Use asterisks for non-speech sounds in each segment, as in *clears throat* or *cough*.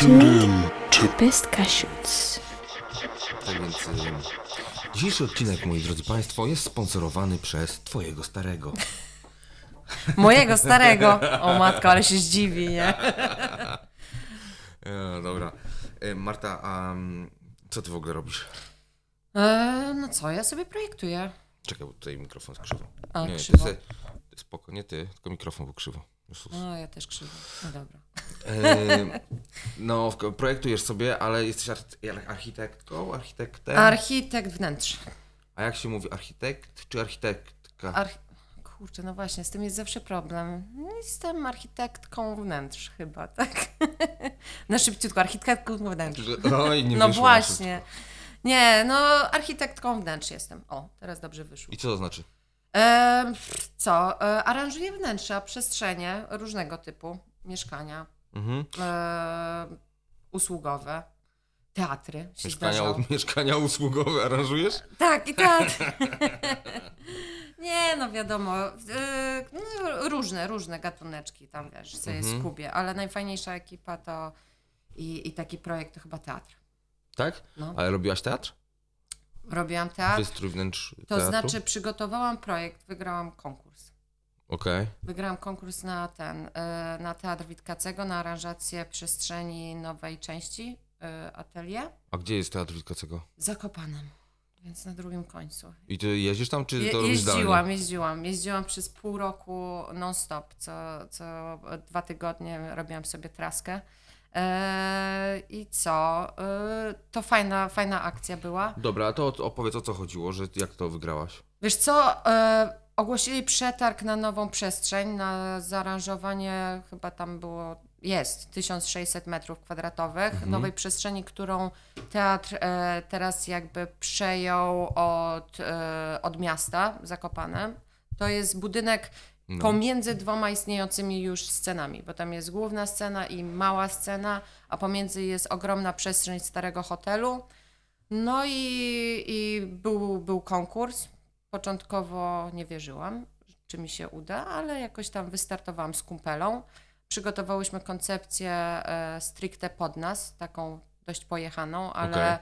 tuned to Best Cashews. Tak więc y, dzisiejszy odcinek, moi drodzy Państwo, jest sponsorowany przez Twojego starego. *laughs* Mojego starego. O matko, ale się zdziwi, nie? *laughs* E, dobra. E, Marta, a mm, co Ty w ogóle robisz? E, no co, ja sobie projektuję. Czekaj, bo tutaj mikrofon jest krzywo. A, nie, krzywo. Ty, se- spoko, nie Ty, tylko mikrofon był krzywo. Jezus. No, ja też krzywo. No dobra. E, no, projektujesz sobie, ale jesteś arch- architektką, architektem? Architekt wnętrz. A jak się mówi, architekt czy architektka? Arch... Kurczę, no właśnie, z tym jest zawsze problem. Jestem architektką wnętrz chyba, *laughs* tak? Na szybciutko, architektką wnętrz. Oj, nie No właśnie. Nie, no architektką wnętrz jestem. O, teraz dobrze wyszło. I co to znaczy? E, co? E, aranżuję wnętrza, przestrzenie różnego typu, mieszkania, Mhm. e, usługowe, teatry się Mieszkania, zdarzało. mieszkania usługowe aranżujesz? Tak, i teatr. *laughs* *laughs* Nie, no wiadomo, e, no, różne, różne gatuneczki tam, wiesz, sobie Mhm. skubię, ale najfajniejsza ekipa to i, i taki projekt to chyba teatr. Tak? No. Ale robiłaś teatr? Robiłam teatr, Wystrój wnętrz to teatru? znaczy przygotowałam projekt, wygrałam konkurs. Okej. Wygrałam konkurs na ten, e, na Teatr Witkacego, na aranżację przestrzeni nowej części e, atelier A gdzie jest teatr Witkacego? Zakopanem, więc na drugim końcu. I ty jeździsz tam, czy Je, to robisz zdalnie? jeździłam, jeździłam, jeździłam przez pół roku non-stop, co, co dwa tygodnie robiłam sobie traskę. E, I co? E, to fajna, fajna akcja była. Dobra, to opowiedz o co chodziło, że jak to wygrałaś? Wiesz co, e, ogłosili przetarg na nową przestrzeń, na zaaranżowanie, chyba tam było, jest 1600 metrów kwadratowych, nowej przestrzeni, którą teatr teraz jakby przejął od, od miasta Zakopane. To jest budynek No. pomiędzy dwoma istniejącymi już scenami, bo tam jest główna scena i mała scena, a pomiędzy jest ogromna przestrzeń starego hotelu. No i, i był, był konkurs. Początkowo nie wierzyłam, czy mi się uda, ale jakoś tam wystartowałam z kumpelą. Przygotowałyśmy koncepcję e, stricte pod nas, taką dość pojechaną, ale e,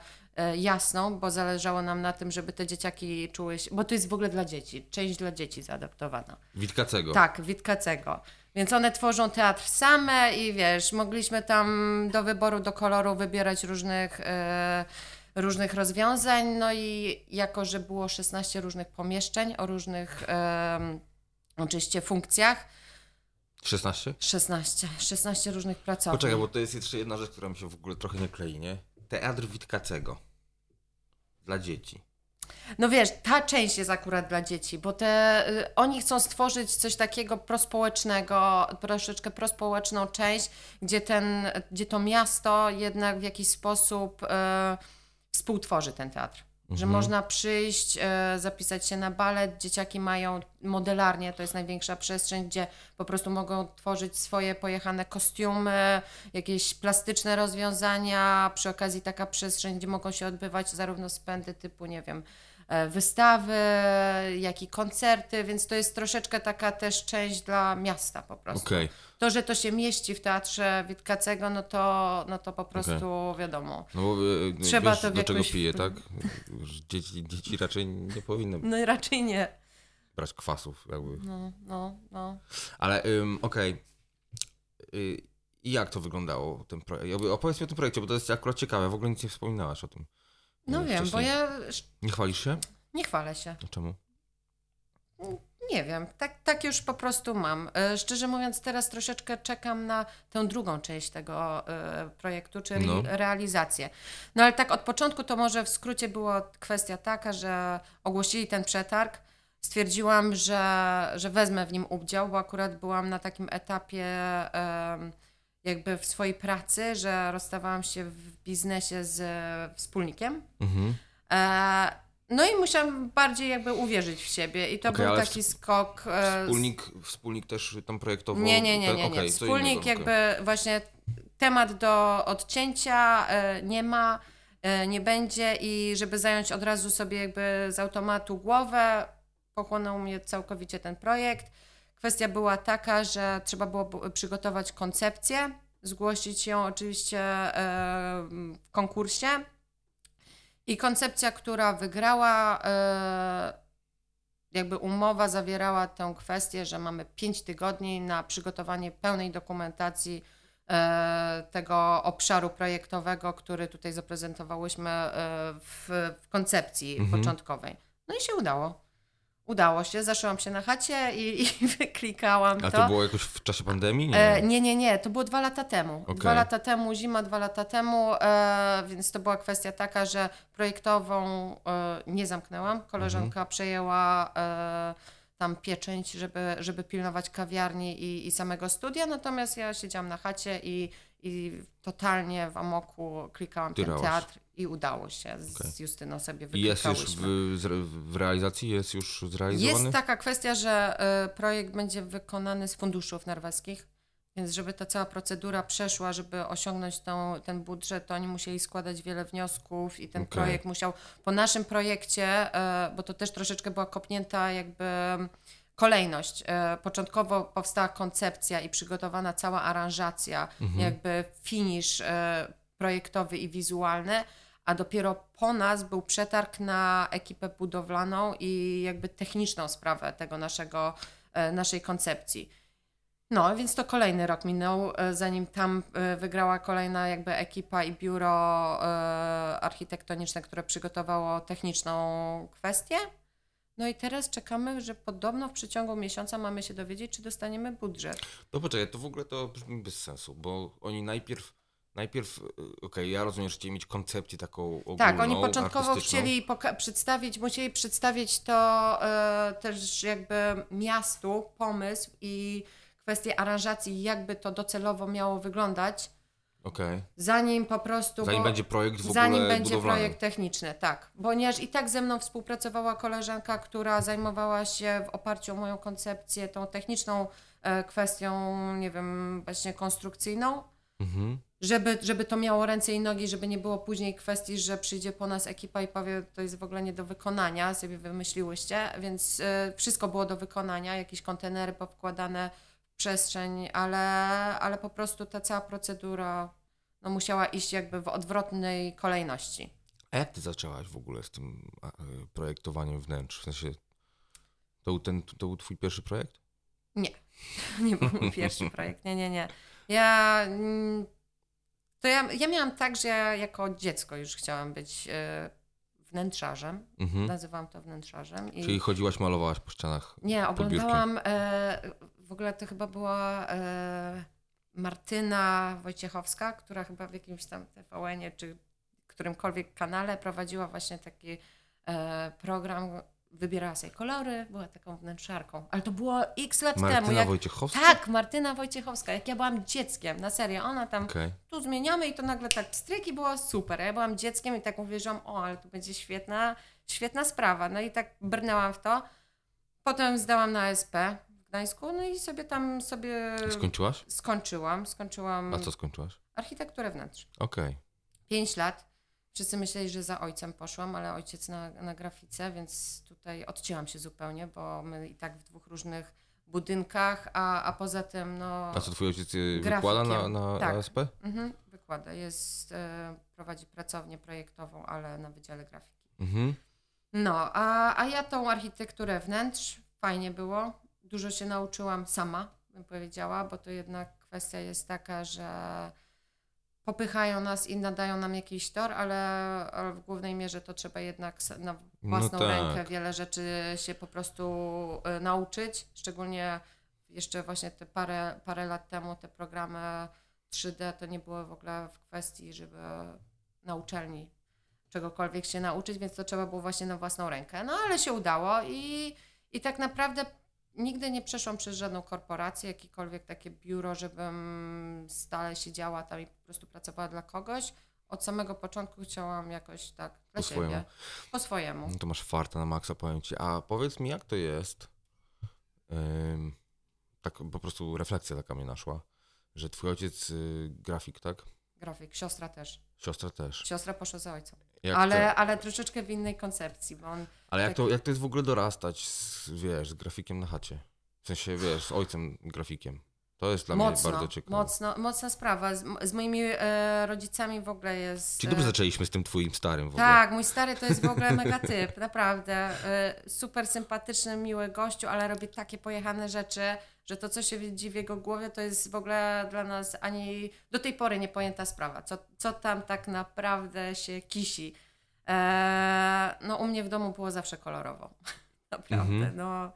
jasną, bo zależało nam na tym, żeby te dzieciaki czuły się, bo to jest w ogóle dla dzieci, część dla dzieci zaadaptowana. Witkacego. Tak, Witkacego. Więc one tworzą teatr same i wiesz, mogliśmy tam do wyboru, do koloru wybierać różnych, e, różnych rozwiązań. No i jako, że było 16 różnych pomieszczeń o różnych em, oczywiście funkcjach, 16? 16, 16 różnych pracowni. Poczekaj, bo to jest jeszcze jedna rzecz, która mi się w ogóle trochę nie klei, nie? Teatr Witkacego. Dla dzieci. No wiesz, ta część jest akurat dla dzieci, bo te, y, oni chcą stworzyć coś takiego prospołecznego, troszeczkę prospołeczną część, gdzie, ten, gdzie to miasto jednak w jakiś sposób y, współtworzy ten teatr. Że można przyjść, e, zapisać się na balet. Dzieciaki mają modelarnię, to jest największa przestrzeń, gdzie po prostu mogą tworzyć swoje pojechane kostiumy, jakieś plastyczne rozwiązania. Przy okazji taka przestrzeń, gdzie mogą się odbywać zarówno spędy typu, nie wiem, wystawy, jak i koncerty, więc to jest troszeczkę taka też część dla miasta po prostu. Okej. To, że to się mieści w Teatrze Witkacego, no to, no to po prostu wiadomo. No bo y, Trzeba wiesz, to do czego jakoś- pije, tak? Dzieci, dzieci raczej nie powinny No raczej nie. brać kwasów, jakby. No, no, no. Ale ym, okej. Y, I jak to wyglądało, ten projekt? Opowiedz mi o tym projekcie, bo to jest akurat ciekawe. W ogóle nic nie wspominałaś o tym. No wiem, bo wcześniej. ja Nie chwalisz się? nie chwalę się. A czemu? Nie wiem, tak, tak już po prostu mam. E, Szczerze mówiąc, teraz troszeczkę czekam na tę drugą część tego e, projektu, czyli No. realizację. No ale tak od początku to może w skrócie była kwestia taka, że ogłosili ten przetarg. Stwierdziłam, że, że wezmę w nim udział, bo akurat byłam na takim etapie jakby w swojej pracy, że rozstawałam się w biznesie z e, wspólnikiem. Mhm. E, no i musiałam bardziej jakby uwierzyć w siebie i to Okej, był taki skok. e, Wspólnik, wspólnik też tam projektował? Nie, nie, nie, ten- nie. nie. co Wspólnik innego, jakby właśnie temat do odcięcia e, nie ma, e, nie będzie i żeby zająć od razu sobie jakby z automatu głowę, pochłonął mnie całkowicie ten projekt. Kwestia była taka, że trzeba było przygotować koncepcję, zgłosić ją oczywiście w konkursie. I koncepcja, która wygrała, e, jakby umowa zawierała tę kwestię, że mamy 5 tygodni na przygotowanie pełnej dokumentacji e, tego obszaru projektowego, który tutaj zaprezentowałyśmy e, w, w koncepcji Mhm. początkowej. No i się udało. Udało się, zaszyłam się na chacie i, i *laughs* wyklikałam A to. to było jakoś w czasie pandemii? Nie. E, nie, nie, nie, to było dwa lata temu. Okej. Dwa lata temu, zima dwa lata temu, e, więc to była kwestia taka, że projektową e, nie zamknęłam. Koleżanka Mhm. przejęła e, tam pieczęć, żeby, żeby pilnować kawiarni i, i samego studia, natomiast ja siedziałam na chacie i, i totalnie w amoku klikałam ten Tyrałaś. teatr i udało się. Z, z Justyną sobie I jest już wyklikałyśmy. w, w realizacji? Jest już zrealizowany? Jest taka kwestia, że y, projekt będzie wykonany z funduszów norweskich, więc żeby ta cała procedura przeszła, żeby osiągnąć tą, ten budżet, to oni musieli składać wiele wniosków i ten Okej. projekt musiał po naszym projekcie, y, bo to też troszeczkę była kopnięta jakby kolejność. Y, Początkowo powstała koncepcja i przygotowana cała aranżacja, Mhm. jakby finish y, projektowy i wizualny, a dopiero po nas był przetarg na ekipę budowlaną i jakby techniczną sprawę tego naszego, e, naszej koncepcji. No, więc to kolejny rok minął, e, zanim tam e, wygrała kolejna jakby ekipa i biuro architektoniczne, które przygotowało techniczną kwestię. No i teraz czekamy, że podobno w przeciągu miesiąca mamy się dowiedzieć, czy dostaniemy budżet. No poczekaj, to w ogóle to brzmi bez sensu, bo oni najpierw, najpierw, y, okej, ja rozumiem, że chcieli mieć koncepcję taką ogólną, Tak, oni początkowo chcieli przedstawić, musieli przedstawić to e, też jakby miastu, pomysł i kwestię aranżacji, jakby to docelowo miało wyglądać, Okej, zanim po prostu... zanim bo- będzie projekt w Zanim ogóle będzie budowlany. projekt techniczny, tak. Ponieważ i tak ze mną współpracowała koleżanka, która zajmowała się w oparciu o moją koncepcję tą techniczną e, kwestią, nie wiem, właśnie konstrukcyjną Mhm. Żeby, żeby to miało ręce i nogi, żeby nie było później kwestii, że przyjdzie po nas ekipa i powie, to jest w ogóle nie do wykonania, sobie wymyśliłyście, więc y, wszystko było do wykonania, jakieś kontenery powkładane w przestrzeń, ale, ale po prostu ta cała procedura no, musiała iść jakby w odwrotnej kolejności. A jak ty zaczęłaś w ogóle z tym y, projektowaniem wnętrz? W sensie, to był, ten, to był twój pierwszy projekt? Nie, *laughs* nie był mój pierwszy projekt, nie, nie, nie. Ja, mm, to ja, ja miałam tak, że ja jako dziecko już chciałam być y, wnętrzarzem, Mhm. nazywam to wnętrzarzem. I Czyli chodziłaś, malowałaś po ścianach. nie, oglądałam, e, w ogóle to chyba była e, Martyna Wojciechowska, która chyba w jakimś tam TVN-ie czy którymkolwiek kanale prowadziła właśnie taki e, program, wybierała sobie kolory, była taką wnętrzarką, ale to było x lat temu. Martyna Wojciechowska? tak, Martyna Wojciechowska, jak ja byłam dzieckiem, na serio, ona tam Okej. tu zmieniamy i to nagle tak stryk i było super. Ja byłam dzieckiem i tak uwierzyłam, o, ale to będzie świetna, świetna sprawa. No i tak brnęłam w to. Potem zdałam na SP w Gdańsku, no i sobie tam sobie Skończyłaś? skończyłam. Skończyłam A co skończyłaś? architekturę wnętrz. Okej. Pięć lat. Wszyscy myśleli, że za ojcem poszłam, ale ojciec na, na grafice, więc tutaj odcięłam się zupełnie, bo my i tak w dwóch różnych budynkach, a, a poza tym, no... A co twój ojciec y, Grafikiem. wykłada na, na Tak. ASP? Mhm, wykłada. Jest, e, prowadzi pracownię projektową, ale na Wydziale Grafiki. Mhm. No, a, a ja tą architekturę wnętrz, fajnie było. Dużo się nauczyłam sama, bym powiedziała, bo to jednak kwestia jest taka, że popychają nas i nadają nam jakiś tor, ale, ale w głównej mierze to trzeba jednak na własną tak. rękę wiele rzeczy się po prostu e, nauczyć, szczególnie jeszcze właśnie te parę, parę lat temu te programy 3D to nie było w ogóle w kwestii, żeby na uczelni czegokolwiek się nauczyć, więc to trzeba było właśnie na własną rękę. No ale się udało i, i tak naprawdę nigdy nie przeszłam przez żadną korporację, jakiekolwiek takie biuro, żebym stale siedziała tam i po prostu pracowała dla kogoś. Od samego początku chciałam jakoś tak dla Po siebie. swojemu. Po swojemu. No to masz farta na maksa, powiem ci. A powiedz mi, jak to jest? Ym, tak po prostu refleksja taka mnie naszła, że twój ojciec y, grafik, tak? Grafik, siostra też. Siostra też. Siostra poszła za ojcem. Jak Ale, to, ale troszeczkę w innej koncepcji, bo on ale jak, tak- to, jak to jest w ogóle dorastać z, wiesz, z grafikiem na chacie? W sensie, wiesz, z ojcem grafikiem. To jest dla mocno, mnie bardzo ciekawe. mocno, mocna sprawa. Z, z moimi e, rodzicami w ogóle jest... Czyli dobrze e, zaczęliśmy z tym twoim starym w ogóle. Tak, mój stary to jest w ogóle mega typ, *laughs* naprawdę. E, Super sympatyczny, miły gościu, ale robi takie pojechane rzeczy, że to, co się widzi w jego głowie, to jest w ogóle dla nas ani do tej pory niepojęta sprawa. Co, co tam tak naprawdę się kisi. E, no u mnie w domu było zawsze kolorowo. *laughs* Naprawdę, Mhm. no.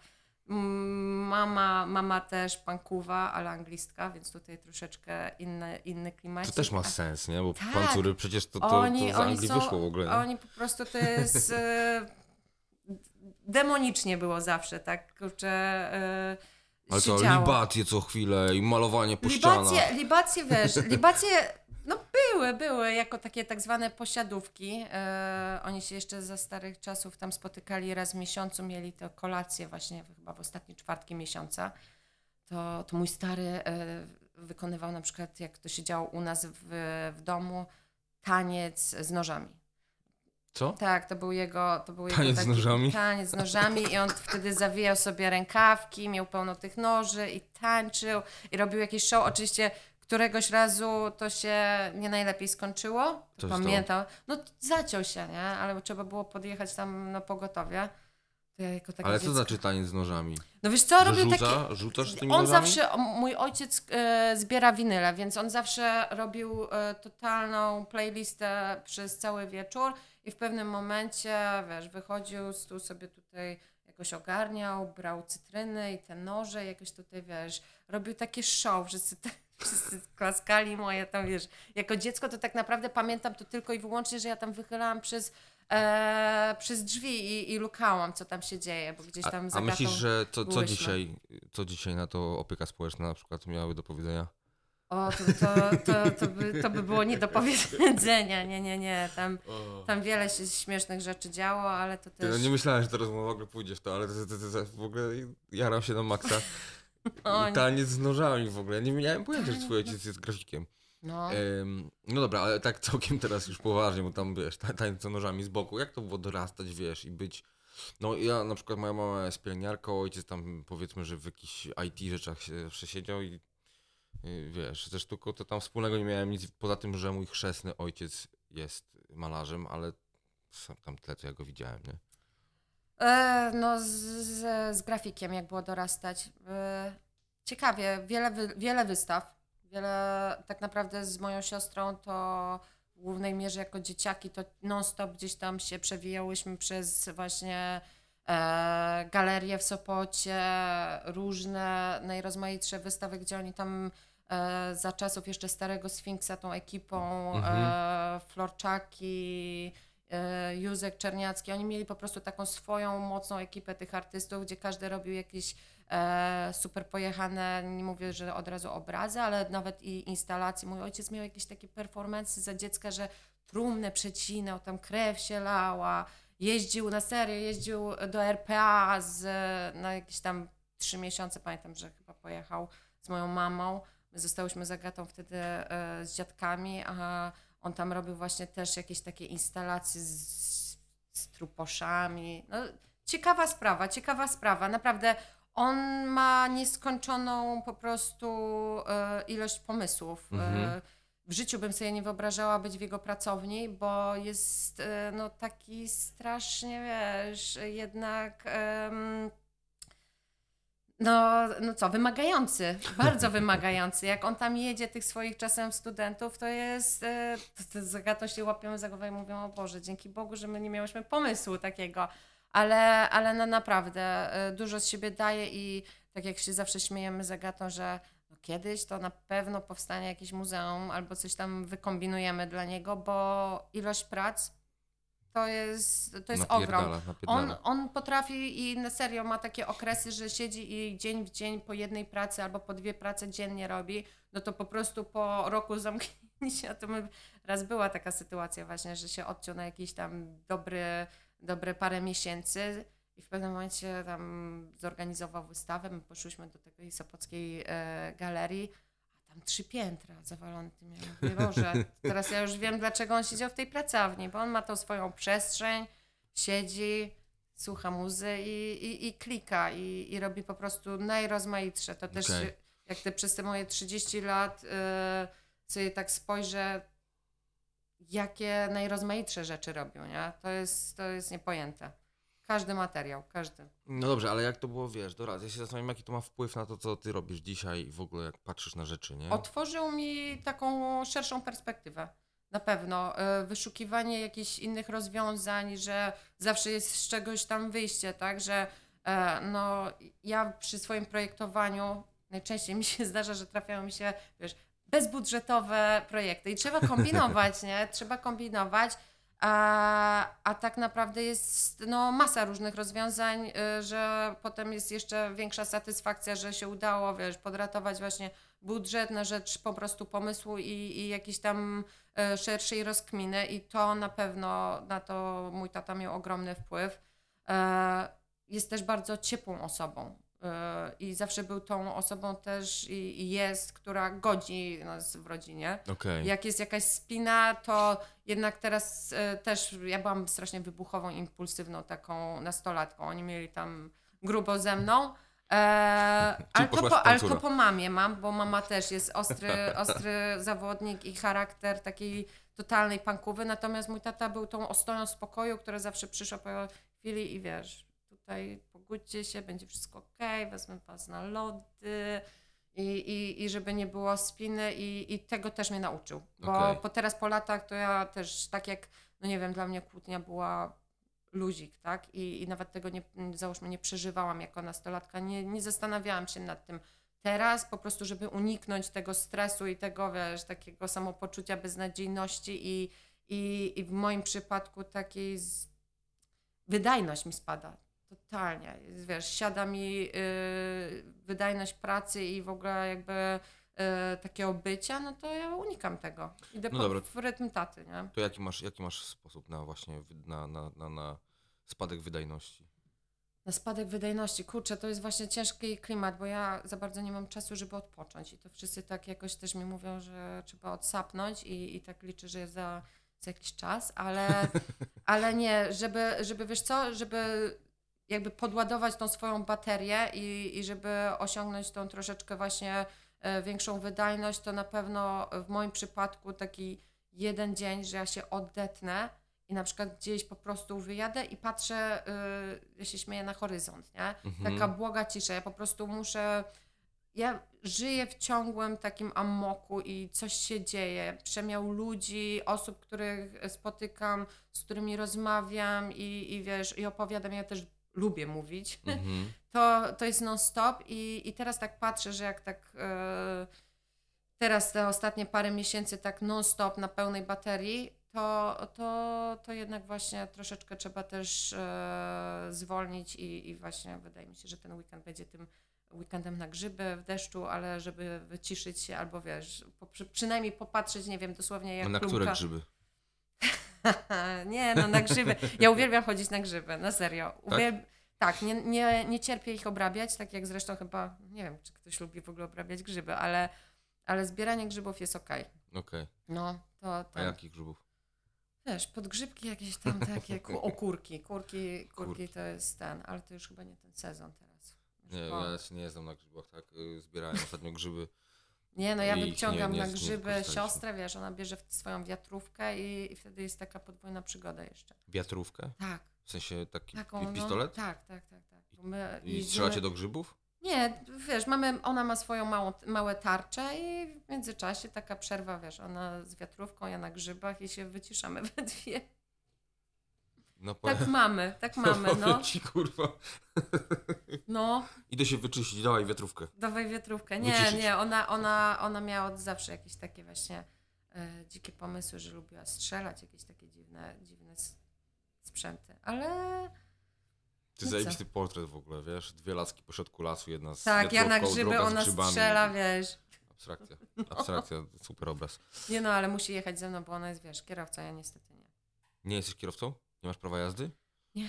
Mama, mama też pankuwa, ale anglistka, więc tutaj troszeczkę inny, inny klimat. To też ma sens, nie? Bo Tak. pancury przecież to, to, to z Anglii wyszło w ogóle. Nie? Oni po prostu to jest. E, demonicznie było zawsze, tak? Kurczę. E, Ale to działo. libacje co chwilę i malowanie po ścianach. Libacje, libacje wiesz, libacje no były, były jako takie tak zwane posiadówki. E, oni się jeszcze za starych czasów tam spotykali raz w miesiącu, mieli to kolację właśnie chyba w ostatnie czwartki miesiąca. To, to mój stary e, wykonywał na przykład, jak to się działo u nas w, w domu, taniec z nożami. Co? Tak, to był jego. To był Taniec jego z taki, nożami? Taniec z nożami i on wtedy zawijał sobie rękawki, miał pełno tych noży i tańczył i robił jakieś show. Oczywiście któregoś razu to się nie najlepiej skończyło. Co Pamiętam. No zaciął się, nie? Ale trzeba było podjechać tam na pogotowie. Ale co znaczy taniec z nożami? No wiesz co, robił rzuca? takie... Rzucasz tymi On nożami? zawsze, mój ojciec e, zbiera winyle, więc on zawsze robił e, totalną playlistę przez cały wieczór i w pewnym momencie, wiesz, wychodził, tu sobie tutaj jakoś ogarniał, brał cytryny i te noże, jakoś tutaj, wiesz, robił takie show, wszyscy, te, wszyscy klaskali moje tam, wiesz, jako dziecko to tak naprawdę pamiętam to tylko i wyłącznie, że ja tam wychylałam przez, e, przez drzwi i, i lukałam, co tam się dzieje, bo gdzieś tam A, a myślisz, że co, co, byłyśmy. dzisiaj, co dzisiaj na to opieka społeczna na przykład miałaby do powiedzenia? O, to, to, to, to, by, to by było nie do powiedzenia. Nie, nie, nie. Tam, tam wiele się śmiesznych rzeczy działo, ale to Ty, też. no nie myślałem, że ta rozmowa w ogóle pójdzie w to, ale to, to, to, to w ogóle jaram się na maksa. O, I nie. taniec z nożami w ogóle. Nie miałem pojęcia, że twój ojciec jest grafikiem. No. Ym, no dobra, ale tak całkiem teraz już poważnie, bo tam wiesz, ta- tańce z nożami z boku. Jak to było dorastać, wiesz, i być. No ja na przykład moja mama jest pielęgniarką, ojciec tam powiedzmy, że w jakichś IT rzeczach się zawsze siedział i y, wiesz, ze sztuką to tam wspólnego nie miałem nic poza tym, że mój chrzestny ojciec jest malarzem, ale sam tam tyle, co ja go widziałem, nie? E, no, z, z, z grafikiem, jak było dorastać. E, ciekawie, wiele, wy, wiele wystaw. Wiele, tak naprawdę z moją siostrą to w głównej mierze jako dzieciaki to non-stop gdzieś tam się przewijałyśmy przez właśnie e, galerie w Sopocie, różne najrozmaitsze wystawy, gdzie oni tam e, za czasów jeszcze starego Sfinksa tą ekipą, e, Florczaki, e, Józek Czerniacki, oni mieli po prostu taką swoją mocną ekipę tych artystów, gdzie każdy robił jakieś e, super pojechane, nie mówię, że od razu obrazy, ale nawet i instalacje. Mój ojciec miał jakieś takie performance za dziecka, że trumnę przecinał, tam krew się lała, jeździł na serio, jeździł do RPA z, na jakieś tam trzy miesiące, pamiętam, że chyba pojechał z moją mamą. My zostałyśmy z Agatą wtedy e, z dziadkami, a on tam robił właśnie też jakieś takie instalacje z, z truposzami. No, ciekawa sprawa, ciekawa sprawa. Naprawdę on ma nieskończoną po prostu e, ilość pomysłów. Mhm. E, w życiu bym sobie nie wyobrażała być w jego pracowni, bo jest e, no, taki strasznie, wiesz, jednak. No, no co, wymagający, bardzo *laughs* wymagający. Jak on tam jedzie, tych swoich czasem studentów, to jest, e, to, to z Agatą się łapiemy za głowę i mówią, o Boże, dzięki Bogu, że my nie miałyśmy pomysłu takiego. Ale, ale no naprawdę e, dużo z siebie daje i tak jak się zawsze śmiejemy z Agatą, że no kiedyś to na pewno powstanie jakieś muzeum albo coś tam wykombinujemy dla niego, bo ilość prac to jest, to jest ogrom. Napierdala. On, on potrafi i na serio ma takie okresy, że siedzi i dzień w dzień po jednej pracy albo po dwie prace dziennie robi, no to po prostu po roku zamknięcia, *laughs* to my, raz była taka sytuacja właśnie, że się odciął na jakiś tam dobry, dobre parę miesięcy i w pewnym momencie tam zorganizował wystawę, my poszłyśmy do tej sopockiej e, galerii, trzy piętra zawalone tym. Ja mówię, Boże, teraz ja już wiem, dlaczego on siedział w tej pracowni, bo on ma tą swoją przestrzeń, siedzi, słucha muzy i, i, i klika i, i robi po prostu najrozmaitsze. To też Okej. jak te przez te moje 30 lat y, sobie tak spojrzę, jakie najrozmaitsze rzeczy robią, nie? To jest, to jest niepojęte. Każdy materiał, każdy. No dobrze, ale jak to było, wiesz, dobra, ja się zastanawiam, jaki to ma wpływ na to, co ty robisz dzisiaj i w ogóle jak patrzysz na rzeczy, nie? Otworzył mi taką szerszą perspektywę. Na pewno. Y, Wyszukiwanie jakichś innych rozwiązań, że zawsze jest z czegoś tam wyjście, tak? Że e, no, ja przy swoim projektowaniu najczęściej mi się *laughs* zdarza, że trafiają mi się, wiesz, bezbudżetowe projekty i trzeba kombinować, nie? Trzeba kombinować. A, a tak naprawdę jest no, masa różnych rozwiązań, y, że potem jest jeszcze większa satysfakcja, że się udało, wiesz, podratować właśnie budżet na rzecz po prostu pomysłu i, i jakiejś tam e, szerszej rozkminy i to na pewno na to mój tata miał ogromny wpływ. E, Jest też bardzo ciepłą osobą i zawsze był tą osobą też i, jest, która godzi nas w rodzinie. Okej. Jak jest jakaś spina, to jednak teraz e, też ja byłam strasznie wybuchową, impulsywną taką nastolatką. Oni mieli tam grubo ze mną. E, *laughs* ale, to po, ale to po mamie mam, bo mama też jest ostry, *laughs* ostry zawodnik i charakter takiej totalnej pankowy. Natomiast mój tata był tą ostoją spokoju, która zawsze przyszła po chwili i wiesz, tutaj pogódźcie się, będzie wszystko okej, wezmę was na lody. I, i, I żeby nie było spiny, i, i tego też mnie nauczył. Bo Okej. po teraz po latach to ja też tak jak, no nie wiem, dla mnie kłótnia była luzik, tak? I, i nawet tego nie, załóżmy, nie przeżywałam jako nastolatka, nie, nie zastanawiałam się nad tym. Teraz po prostu, żeby uniknąć tego stresu i tego, wiesz, takiego samopoczucia beznadziejności i, i, i w moim przypadku takiej z... wydajność mi spada. Totalnie. Wiesz, siada mi yy, wydajność pracy i w ogóle jakby yy, takiego bycia, no to ja unikam tego. Idę No dobra. w rytm taty, nie? To jaki masz, jaki masz sposób na właśnie, na, na, na, na spadek wydajności? Na spadek wydajności. Kurczę, to jest właśnie ciężki klimat, bo ja za bardzo nie mam czasu, żeby odpocząć. I to wszyscy tak jakoś też mi mówią, że trzeba odsapnąć i, i tak liczę, że jest za, za jakiś czas, ale, *laughs* ale nie, żeby, żeby wiesz co, żeby jakby podładować tą swoją baterię i, i żeby osiągnąć tą troszeczkę właśnie e, większą wydajność, to na pewno w moim przypadku taki jeden dzień, że ja się oddetnę i na przykład gdzieś po prostu wyjadę i patrzę, yy, ja się śmieję na horyzont, nie? Mhm. Taka błoga cisza. Ja po prostu muszę. Ja żyję w ciągłym takim amoku i coś się dzieje. Przemiał ludzi, osób, których spotykam, z którymi rozmawiam i, i wiesz, i opowiadam. Ja też lubię mówić. Mhm. *laughs* To, to jest non-stop i, i teraz tak patrzę, że jak tak e, teraz te ostatnie parę miesięcy tak non-stop na pełnej baterii, to, to, to jednak właśnie troszeczkę trzeba też e, zwolnić i, i właśnie wydaje mi się, że ten weekend będzie tym weekendem na grzyby w deszczu, ale żeby wyciszyć się albo wiesz, po, przy, przynajmniej popatrzeć, nie wiem, dosłownie jak No na które grzyby? *laughs* *laughs* nie, no na grzyby. Ja uwielbiam chodzić na grzyby, na serio. Uwiel... Tak, nie, nie, nie cierpię ich obrabiać, tak jak zresztą chyba, nie wiem, czy ktoś lubi w ogóle obrabiać grzyby, ale, ale zbieranie grzybów jest okej. Okej. No, to, A to jakich grzybów? wiesz, podgrzybki jakieś tam takie, ku- o kurki, kurki, kurki to jest ten, ale to już chyba nie ten sezon teraz. Już Nie, po- ja się nie znam na grzybach, tak? Y, Zbierałem ostatnio grzyby. Nie, no ja I ich wyciągam nie- nie- na nie grzyby siostrę, wiesz, ona bierze w swoją wiatrówkę i, i wtedy jest taka podwójna przygoda jeszcze. Wiatrówkę? Tak, W sensie taki taką, pi- no, pistolet? tak, tak, tak, tak. My I jeździmy- strzelacie do grzybów? Nie, wiesz, mamy, ona ma swoją małą, małe tarcze i w międzyczasie taka przerwa, wiesz, ona z wiatrówką, ja na grzybach i się wyciszamy *laughs* we dwie. No Tak mamy, tak *laughs* mamy, powiem no. ci, kurwa. *laughs* No, Idę się wyczyścić, dawaj wiatrówkę. dawaj wiatrówkę. Nie, Wyciszyć. nie, ona, ona, ona miała od zawsze jakieś takie właśnie e, dzikie pomysły, że lubiła strzelać, jakieś takie dziwne, dziwne s- sprzęty, ale Ty No co? zajebisty portret w ogóle, wiesz? Dwie laski po środku lasu, jedna z tak, ja na grzyby, druga z ona grzybami. strzela, wiesz. Abstrakcja, abstrakcja, super obraz. Nie no, ale musi jechać ze mną, bo ona jest, wiesz, kierowca, ja niestety nie. Nie jesteś kierowcą? Nie masz prawa jazdy? Nie.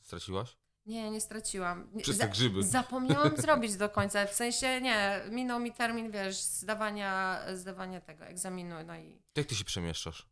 Straciłaś? Nie, nie straciłam. Nie- Przez te grzyby. Zapomniałam *laughs* zrobić do końca. W sensie nie, minął mi termin, wiesz, zdawania, zdawania tego egzaminu. No i Jak ty się przemieszczasz?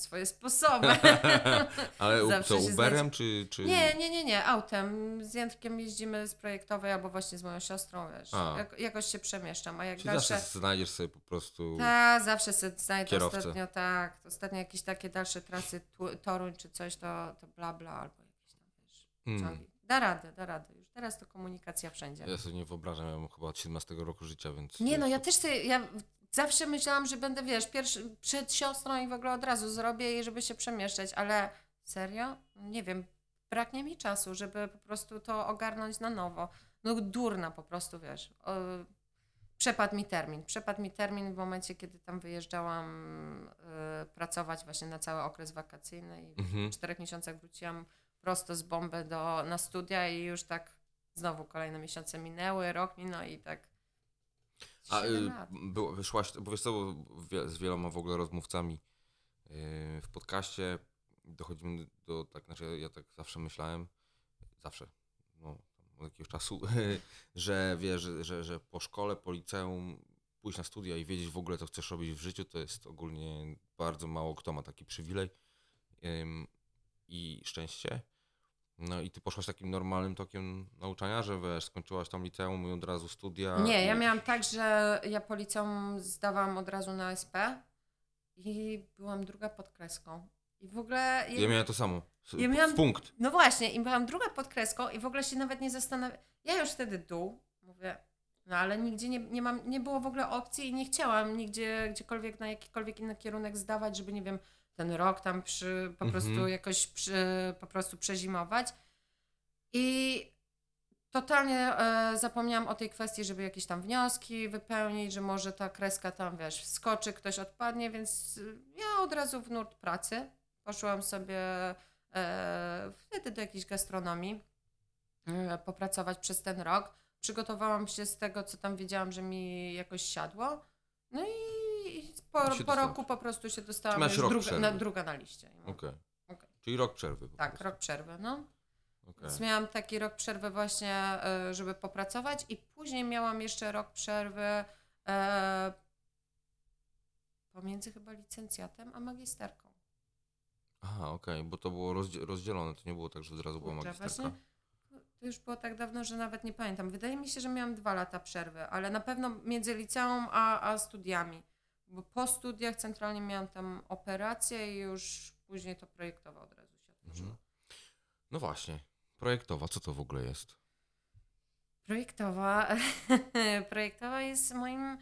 Swoje sposoby. *laughs* Ale Zawsze co, Uberem czy, czy... Nie, nie, nie, nie, autem. Z Jędrkiem jeździmy z projektowej albo właśnie z moją siostrą, wiesz. Jak, jakoś się przemieszczam, a jak Czyli dalsze... zawsze znajdziesz sobie po prostu... Tak, zawsze sobie znajdę Kierowcę. ostatnio, tak, ostatnio jakieś takie dalsze trasy, tu, Toruń czy coś, to, to bla bla, albo jakieś tam, wiesz, Mm. Da radę, da radę. Już teraz to komunikacja wszędzie. Ja sobie nie wyobrażam, ja mam chyba od 17 roku życia, więc... Nie no, ja też sobie, ja zawsze myślałam, że będę, wiesz, pierwszy, przed siostrą i w ogóle od razu zrobię jej, żeby się przemieszczać, ale serio? Nie wiem, braknie mi czasu, żeby po prostu to ogarnąć na nowo. No durna po prostu, wiesz. O, przepadł mi termin. Przepadł mi termin w momencie, kiedy tam wyjeżdżałam y, pracować właśnie na cały okres wakacyjny i Mhm. w czterech miesiącach wróciłam prosto z bomby do, na studia i już tak znowu kolejne miesiące minęły, rok minął i tak A y, było, wyszłaś, bo wiesz co, z wieloma w ogóle rozmówcami y, w podcaście. Dochodzimy do, tak, znaczy ja tak zawsze myślałem, zawsze, no, od jakiegoś czasu, *laughs* że wiesz, że, że, że po szkole, po liceum pójść na studia i wiedzieć w ogóle, co chcesz robić w życiu, to jest ogólnie bardzo mało kto ma taki przywilej. Ym, i szczęście. No i ty poszłaś takim normalnym tokiem nauczania, że wiesz, skończyłaś tam liceum i od razu studia. Nie, ja i... miałam tak, że ja po liceum zdawałam od razu na SP i byłam druga pod kreską. I w ogóle... Ja miałem to samo. Ja miałam- W punkt. No właśnie, i byłam druga pod kreską i w ogóle się nawet nie zastanawiałam. Ja już wtedy dół, mówię, no ale nigdzie nie, nie, mam, nie było w ogóle opcji i nie chciałam nigdzie, gdziekolwiek, na jakikolwiek inny kierunek zdawać, żeby, nie wiem, ten rok tam przy, po Mhm. prostu jakoś przy, po prostu przezimować. I totalnie e, zapomniałam o tej kwestii, żeby jakieś tam wnioski wypełnić, że może ta kreska tam, wiesz, wskoczy, ktoś odpadnie, więc ja od razu w nurt pracy poszłam sobie e, wtedy do jakiejś gastronomii e, popracować przez ten rok. Przygotowałam się z tego, co tam wiedziałam, że mi jakoś siadło. No i po, się po roku po prostu się dostałam masz już rok druga, przerwy? na, druga na liście. Okej. Okej. Czyli rok przerwy. po Tak, prostu. rok przerwy, no. Okej. Więc miałam taki rok przerwy właśnie, e, żeby popracować i później miałam jeszcze rok przerwy e, pomiędzy chyba licencjatem a magisterką. Aha, okej, bo to było rozdzie- rozdzielone, to nie było tak, że od razu była Kurczę, magisterka. właśnie to już było tak dawno, że nawet nie pamiętam. Wydaje mi się, że miałam dwa lata przerwy, ale na pewno między liceum a, a studiami. Bo po studiach centralnie miałam tam operację i już później to projektowo od razu się. Mhm. No właśnie, projektowa, co to w ogóle jest? Projektowa. *laughs* projektowa jest moim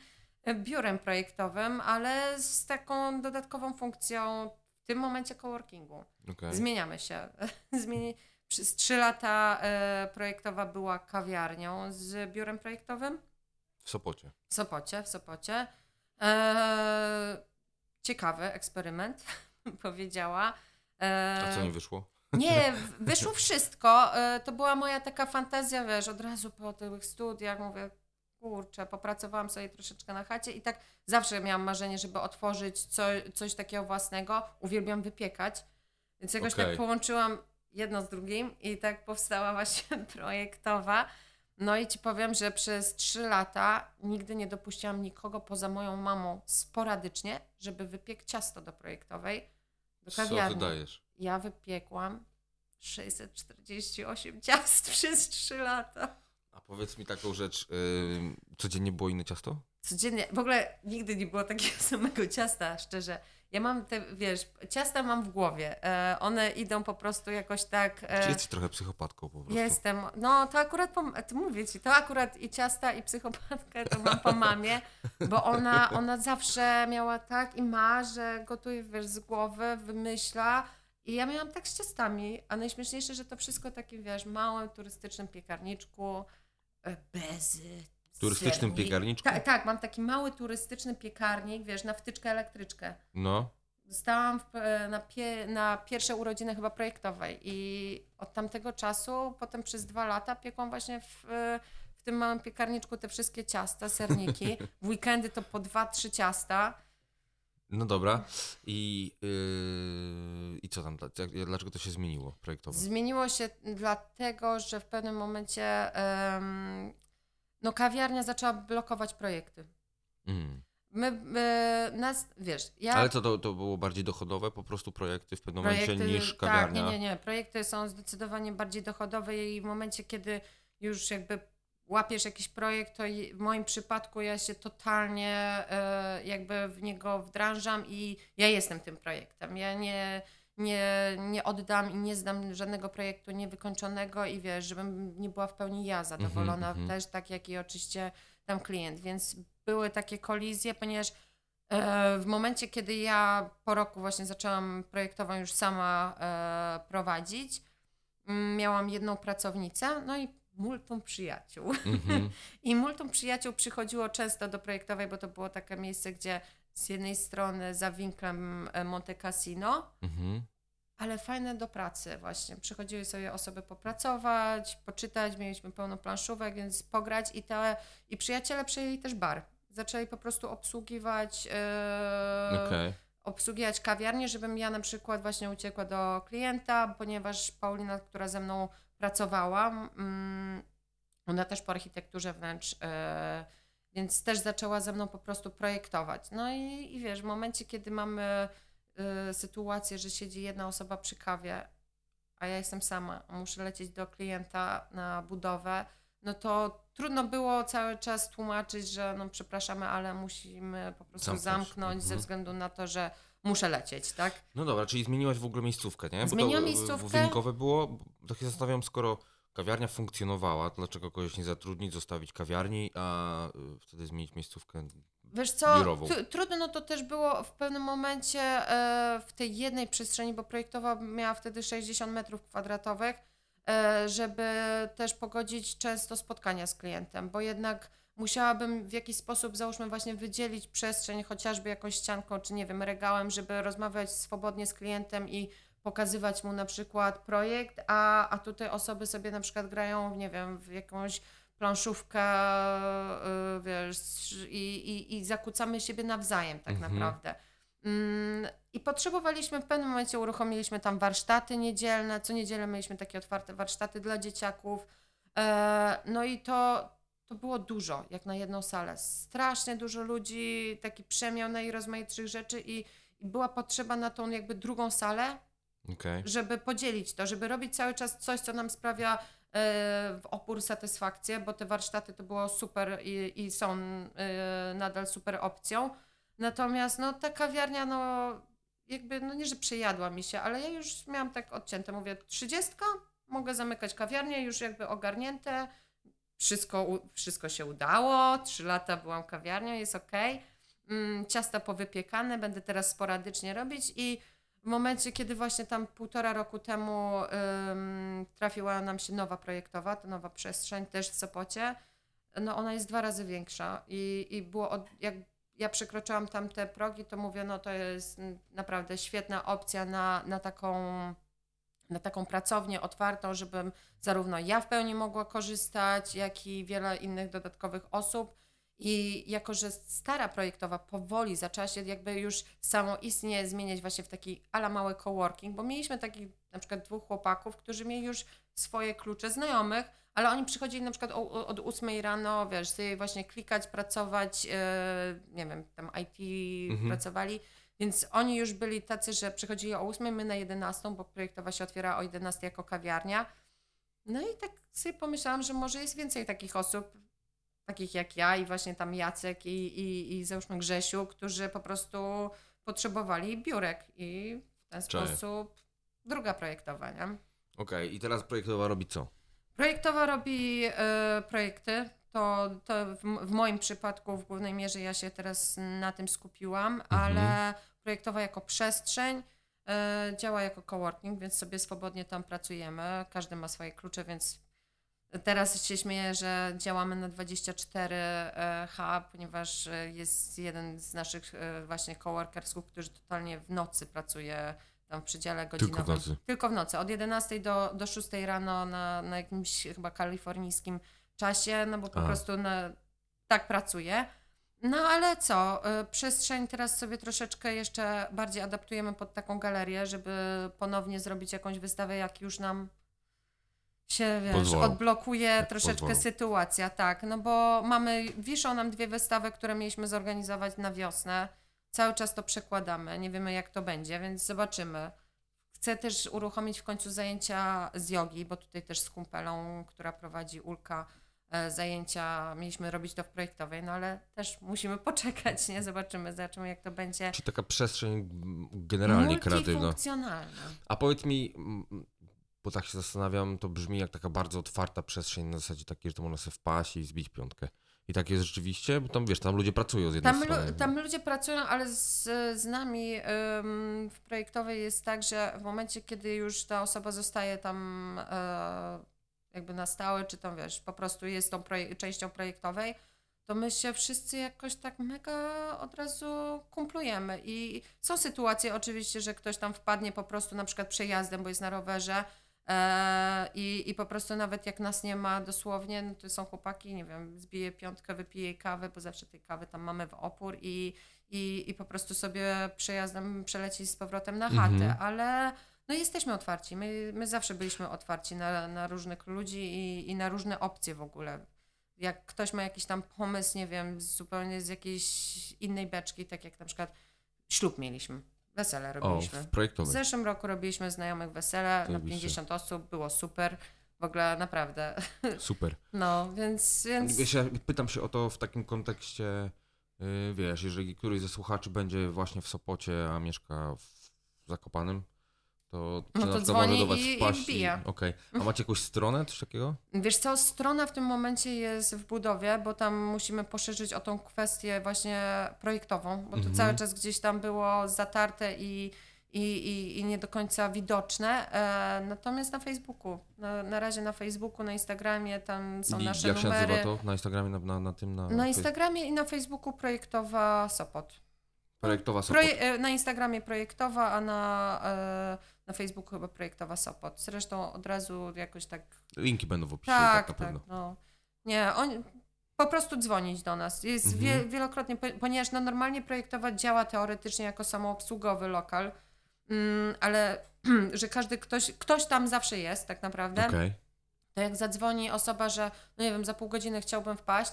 biurem projektowym, ale z taką dodatkową funkcją w tym momencie coworkingu. Okej. Zmieniamy się. *laughs* Zmieni... Przez trzy lata e, projektowa była kawiarnią z biurem projektowym W Sopocie. w Sopocie. W Sopocie. E, ciekawy eksperyment, *laughs* powiedziała. E, A co nie wyszło? nie, *laughs* wyszło wszystko. E, To była moja taka fantazja, wiesz, od razu po tych studiach mówię, kurczę, popracowałam sobie troszeczkę na chacie i tak zawsze miałam marzenie, żeby otworzyć co, coś takiego własnego. Uwielbiam wypiekać, więc jakoś Okej. tak połączyłam jedno z drugim i tak powstała właśnie *laughs* projektowa. No i ci powiem, że przez trzy lata nigdy nie dopuściłam nikogo poza moją mamą sporadycznie, żeby wypiekł ciasto do projektowej, do Co kawiarni. dajesz? Ja wypiekłam 648 ciast *laughs* przez 3 lata. A powiedz mi taką rzecz, yy, codziennie było inne ciasto? Codziennie, w ogóle nigdy nie było takiego *laughs* samego ciasta, szczerze. Ja mam te, wiesz, ciasta mam w głowie. E, one idą po prostu jakoś tak. Czy E, jesteś trochę psychopatką po prostu? jestem. No to akurat, po, to mówię ci, to akurat i ciasta, i psychopatkę to mam po mamie, bo ona, ona zawsze miała tak i ma, że gotuje, wiesz, z głowy, wymyśla. I ja miałam tak z ciastami, a najśmieszniejsze, że to wszystko takim, wiesz, małym turystycznym piekarniczku, e, bezy, Turystycznym piekarniczku? Tak, tak, mam taki mały turystyczny piekarnik, wiesz, na wtyczkę elektryczkę. No. Dostałam w, e, na, pie, na pierwsze urodziny chyba projektowej i od tamtego czasu, potem przez dwa lata piekłam właśnie w, e, w tym małym piekarniczku te wszystkie ciasta, serniki. *laughs* W weekendy to po dwa, trzy ciasta. No dobra. I, yy, i co tam? Dlaczego to się zmieniło projektowo? Zmieniło się dlatego, że w pewnym momencie no kawiarnia zaczęła blokować projekty. Mm. My, my nas, wiesz, ja Ale co, to, to było bardziej dochodowe po prostu projekty w pewnym momencie niż tak, kawiarnia? nie, nie, nie. Projekty są zdecydowanie bardziej dochodowe i w momencie, kiedy już jakby łapiesz jakiś projekt, to w moim przypadku ja się totalnie e, jakby w niego wdrażam i ja jestem tym projektem. Ja nie, nie, nie oddam i nie zdam żadnego projektu niewykończonego i wiesz, żebym nie była w pełni ja zadowolona, mhm. też tak jak i oczywiście tam klient, więc były takie kolizje, ponieważ E, W momencie, kiedy ja po roku właśnie zaczęłam projektową już sama e, prowadzić, mm, miałam jedną pracownicę, no i multum przyjaciół. Mhm. *laughs* I multum przyjaciół przychodziło często do projektowej, bo to było takie miejsce, gdzie z jednej strony za winklem e, Monte Cassino, Mhm. ale fajne do pracy właśnie. Przychodziły sobie osoby popracować, poczytać, mieliśmy pełno planszówek, więc pograć i, te, i przyjaciele przejęli też bar. Zaczęli po prostu obsługiwać, e, Okej. obsługiwać kawiarnię, żebym ja na przykład właśnie uciekła do klienta, ponieważ Paulina, która ze mną pracowała, mm, ona też po architekturze wnętrz, e, więc też zaczęła ze mną po prostu projektować. No i, i wiesz, w momencie, kiedy mamy e, sytuację, że siedzi jedna osoba przy kawie, a ja jestem sama, muszę lecieć do klienta na budowę, no to trudno było cały czas tłumaczyć, że no przepraszamy, ale musimy po prostu Zamknąć. zamknąć, ze Mhm. względu na to, że muszę lecieć, tak? No dobra, czyli zmieniłaś w ogóle miejscówkę, nie? Zmieniłam to, e, miejscówkę. Wynikowe było, bo tak się zastanawiam, skoro kawiarnia funkcjonowała, dlaczego kogoś nie zatrudnić, zostawić kawiarni, a y, wtedy zmienić miejscówkę? Wiesz co, biurową. tr- trudno to też było w pewnym momencie e, w tej jednej przestrzeni, bo projektowa miała wtedy 60 metrów kwadratowych, e, żeby też pogodzić często spotkania z klientem, bo jednak musiałabym w jakiś sposób, załóżmy właśnie wydzielić przestrzeń, chociażby jakąś ścianką, czy nie wiem, regałem, żeby rozmawiać swobodnie z klientem i pokazywać mu na przykład projekt, a, a tutaj osoby sobie na przykład grają, nie wiem, w jakąś planszówkę, y, wiesz, i, i, i zakłócamy siebie nawzajem tak Mhm. naprawdę. Mm, I potrzebowaliśmy, w pewnym momencie uruchomiliśmy tam warsztaty niedzielne, co niedzielę mieliśmy takie otwarte warsztaty dla dzieciaków, e, no i to, to było dużo, jak na jedną salę. Strasznie dużo ludzi, taki przemiał najrozmaitszych rzeczy i, i była potrzeba na tą jakby drugą salę, Okej. żeby podzielić to, żeby robić cały czas coś, co nam sprawia e, w opór satysfakcję, bo te warsztaty to było super i, i są e, nadal super opcją. Natomiast no, ta kawiarnia, no jakby, no nie, że przejadła mi się, ale ja już miałam tak odcięte, mówię, trzydziestka, mogę zamykać kawiarnię, już jakby ogarnięte, wszystko, wszystko się udało, trzy lata byłam kawiarnią, jest okej. Mm, ciasta powypiekane, będę teraz sporadycznie robić i w momencie, kiedy właśnie tam półtora roku temu ym, trafiła nam się nowa projektowa, to nowa przestrzeń też w Sopocie, no ona jest dwa razy większa i, i było, od, jak ja przekroczyłam tam te progi, to mówię, no to jest naprawdę świetna opcja na, na taką na taką pracownię otwartą, żebym zarówno ja w pełni mogła korzystać, jak i wiele innych dodatkowych osób. I jako, że stara projektowa powoli zaczęła się jakby już samoistnie zmieniać właśnie w taki ala mały coworking, bo mieliśmy takich na przykład dwóch chłopaków, którzy mieli już swoje klucze znajomych, ale oni przychodzili na przykład o, od 8 rano, wiesz, sobie właśnie klikać, pracować, e, nie wiem, tam IT Mhm. pracowali, więc oni już byli tacy, że przychodzili o 8, my na 11, bo projektowa się otwiera o 11 jako kawiarnia. No i tak sobie pomyślałam, że może jest więcej takich osób, takich jak ja i właśnie tam Jacek i, i, i załóżmy Grzesiu, którzy po prostu potrzebowali biurek i w ten sposób druga projektowa, nie? Okej, i teraz projektowa robi co? Projektowa robi e, projekty. To, to w, w moim przypadku w głównej mierze ja się teraz na tym skupiłam, ale projektowa jako przestrzeń e, działa jako coworking, więc sobie swobodnie tam pracujemy. Każdy ma swoje klucze, więc teraz się śmieję, że działamy na 24H, ponieważ e, jest jeden z naszych e, właśnie coworkersów, który totalnie w nocy pracuje tam w przedziale godzinowym. Tylko w nocy. Tylko w nocy, od 11 do, do 6 rano na, na jakimś chyba kalifornijskim czasie, no bo po A. prostu na, tak pracuje. No ale co, przestrzeń teraz sobie troszeczkę jeszcze bardziej adaptujemy pod taką galerię, żeby ponownie zrobić jakąś wystawę, jak już nam się, wiesz, Pozwolą. odblokuje Jak troszeczkę pozwolą. sytuacja, tak, no bo mamy, wiszą nam dwie wystawy, które mieliśmy zorganizować na wiosnę, cały czas to przekładamy, nie wiemy jak to będzie, więc zobaczymy. Chcę też uruchomić w końcu zajęcia z jogi, bo tutaj też z kumpelą, która prowadzi Ulka, e, zajęcia mieliśmy robić to w projektowej, no ale też musimy poczekać, nie? Zobaczymy, zobaczymy jak to będzie. Czy taka przestrzeń generalnie kreatywna. A powiedz mi, bo tak się zastanawiam, to brzmi jak taka bardzo otwarta przestrzeń na zasadzie takiej, że to można sobie wpaść i zbić piątkę. I tak jest rzeczywiście? Bo tam wiesz, tam ludzie pracują z jednej Tam, strony. lu- tam ludzie pracują, ale z, z nami ym, w projektowej jest tak, że w momencie, kiedy już ta osoba zostaje tam e, jakby na stałe, czy tam wiesz, po prostu jest tą proje- częścią projektowej, to my się wszyscy jakoś tak mega od razu kumplujemy. I są sytuacje oczywiście, że ktoś tam wpadnie po prostu na przykład przejazdem, bo jest na rowerze. E, I, I po prostu nawet jak nas nie ma dosłownie, no to są chłopaki, nie wiem, zbije piątkę, wypije kawę, bo zawsze tej kawy tam mamy w opór i, i, i po prostu sobie przejazdem przeleci z powrotem na chatę, Mhm. ale no jesteśmy otwarci. My, my zawsze byliśmy otwarci na, na różnych ludzi i, i na różne opcje w ogóle. Jak ktoś ma jakiś tam pomysł, nie wiem, zupełnie z jakiejś innej beczki, tak jak na przykład ślub mieliśmy, wesele O, robiliśmy. w W projektowej. zeszłym roku robiliśmy znajomych wesele na Zajebiście. 50 osób, było super. W ogóle naprawdę. *laughs* Super. No, więc. więc... Wiesz, ja pytam się o to w takim kontekście, yy, wiesz, jeżeli któryś ze słuchaczy będzie właśnie w Sopocie, a mieszka w Zakopanym, to No to dzwoni was i- i wpaść? wbija. Okej. A macie jakąś stronę, coś takiego? Wiesz co, strona w tym momencie jest w budowie, bo tam musimy poszerzyć o tą kwestię właśnie projektową, bo to Mhm. cały czas gdzieś tam było zatarte i, i, i, i nie do końca widoczne. E, natomiast na Facebooku, na, na razie na Facebooku, na Instagramie, tam są I nasze jak się numery. nazywa to? Na Instagramie, na, na, na tym, na... Na Instagramie i na Facebooku projektowa Sopot. Projektowa Sopot. Proje- na Instagramie projektowa, a na, e, na Facebooku chyba projektowa Sopot. Zresztą od razu jakoś tak Linki będą w opisie, tak, Tak, na tak, pewno. no. Nie, on po prostu dzwonić do nas. Jest Mhm. wie, wielokrotnie, po- ponieważ no, normalnie projektować działa teoretycznie jako samoobsługowy lokal, mm, ale *clears throat* że każdy, ktoś, ktoś tam zawsze jest tak naprawdę. Okej. To jak zadzwoni osoba, że no nie wiem, za pół godziny chciałbym wpaść,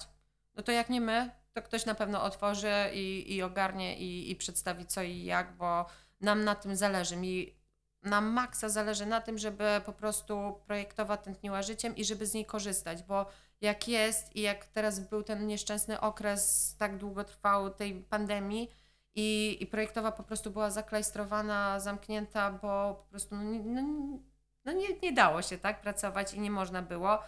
no to jak nie my, to ktoś na pewno otworzy i, i ogarnie i, i przedstawi co i jak, bo nam na tym zależy. Mi na maksa zależy na tym, żeby po prostu projektowa tętniła życiem i żeby z niej korzystać, bo jak jest i jak teraz był ten nieszczęsny okres tak długotrwały tej pandemii i, i projektowa po prostu była zaklajstrowana, zamknięta, bo po prostu no, nie- no, no nie, nie dało się tak pracować i nie można było,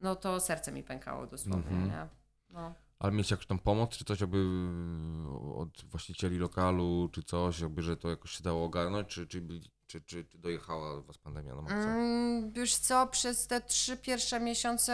no to serce mi pękało dosłownie, Mhm. nie? No. Ale mieć jakąś tam pomoc, czy coś jakby yy, od właścicieli lokalu, czy coś, jakby, że to jakoś się dało ogarnąć, czy, czy, byli- czy, czy, czy dojechała was pandemia na maksa? Mm, wiesz co, przez te trzy pierwsze miesiące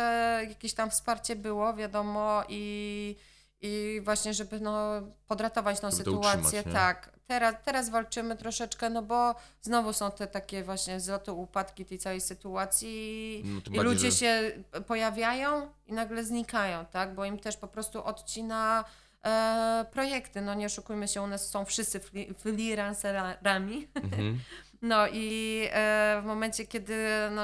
jakieś tam wsparcie było, wiadomo, i, i właśnie, żeby no, podratować tą Żeby sytuację. utrzymać, tak, teraz, teraz walczymy troszeczkę, no bo znowu są te takie właśnie zloty, upadki tej całej sytuacji No, i ludzie że- się pojawiają i nagle znikają, tak, bo im też po prostu odcina e, projekty, no nie oszukujmy się, u nas są wszyscy freelancerami, Mhm. *laughs* no i e, w momencie, kiedy no,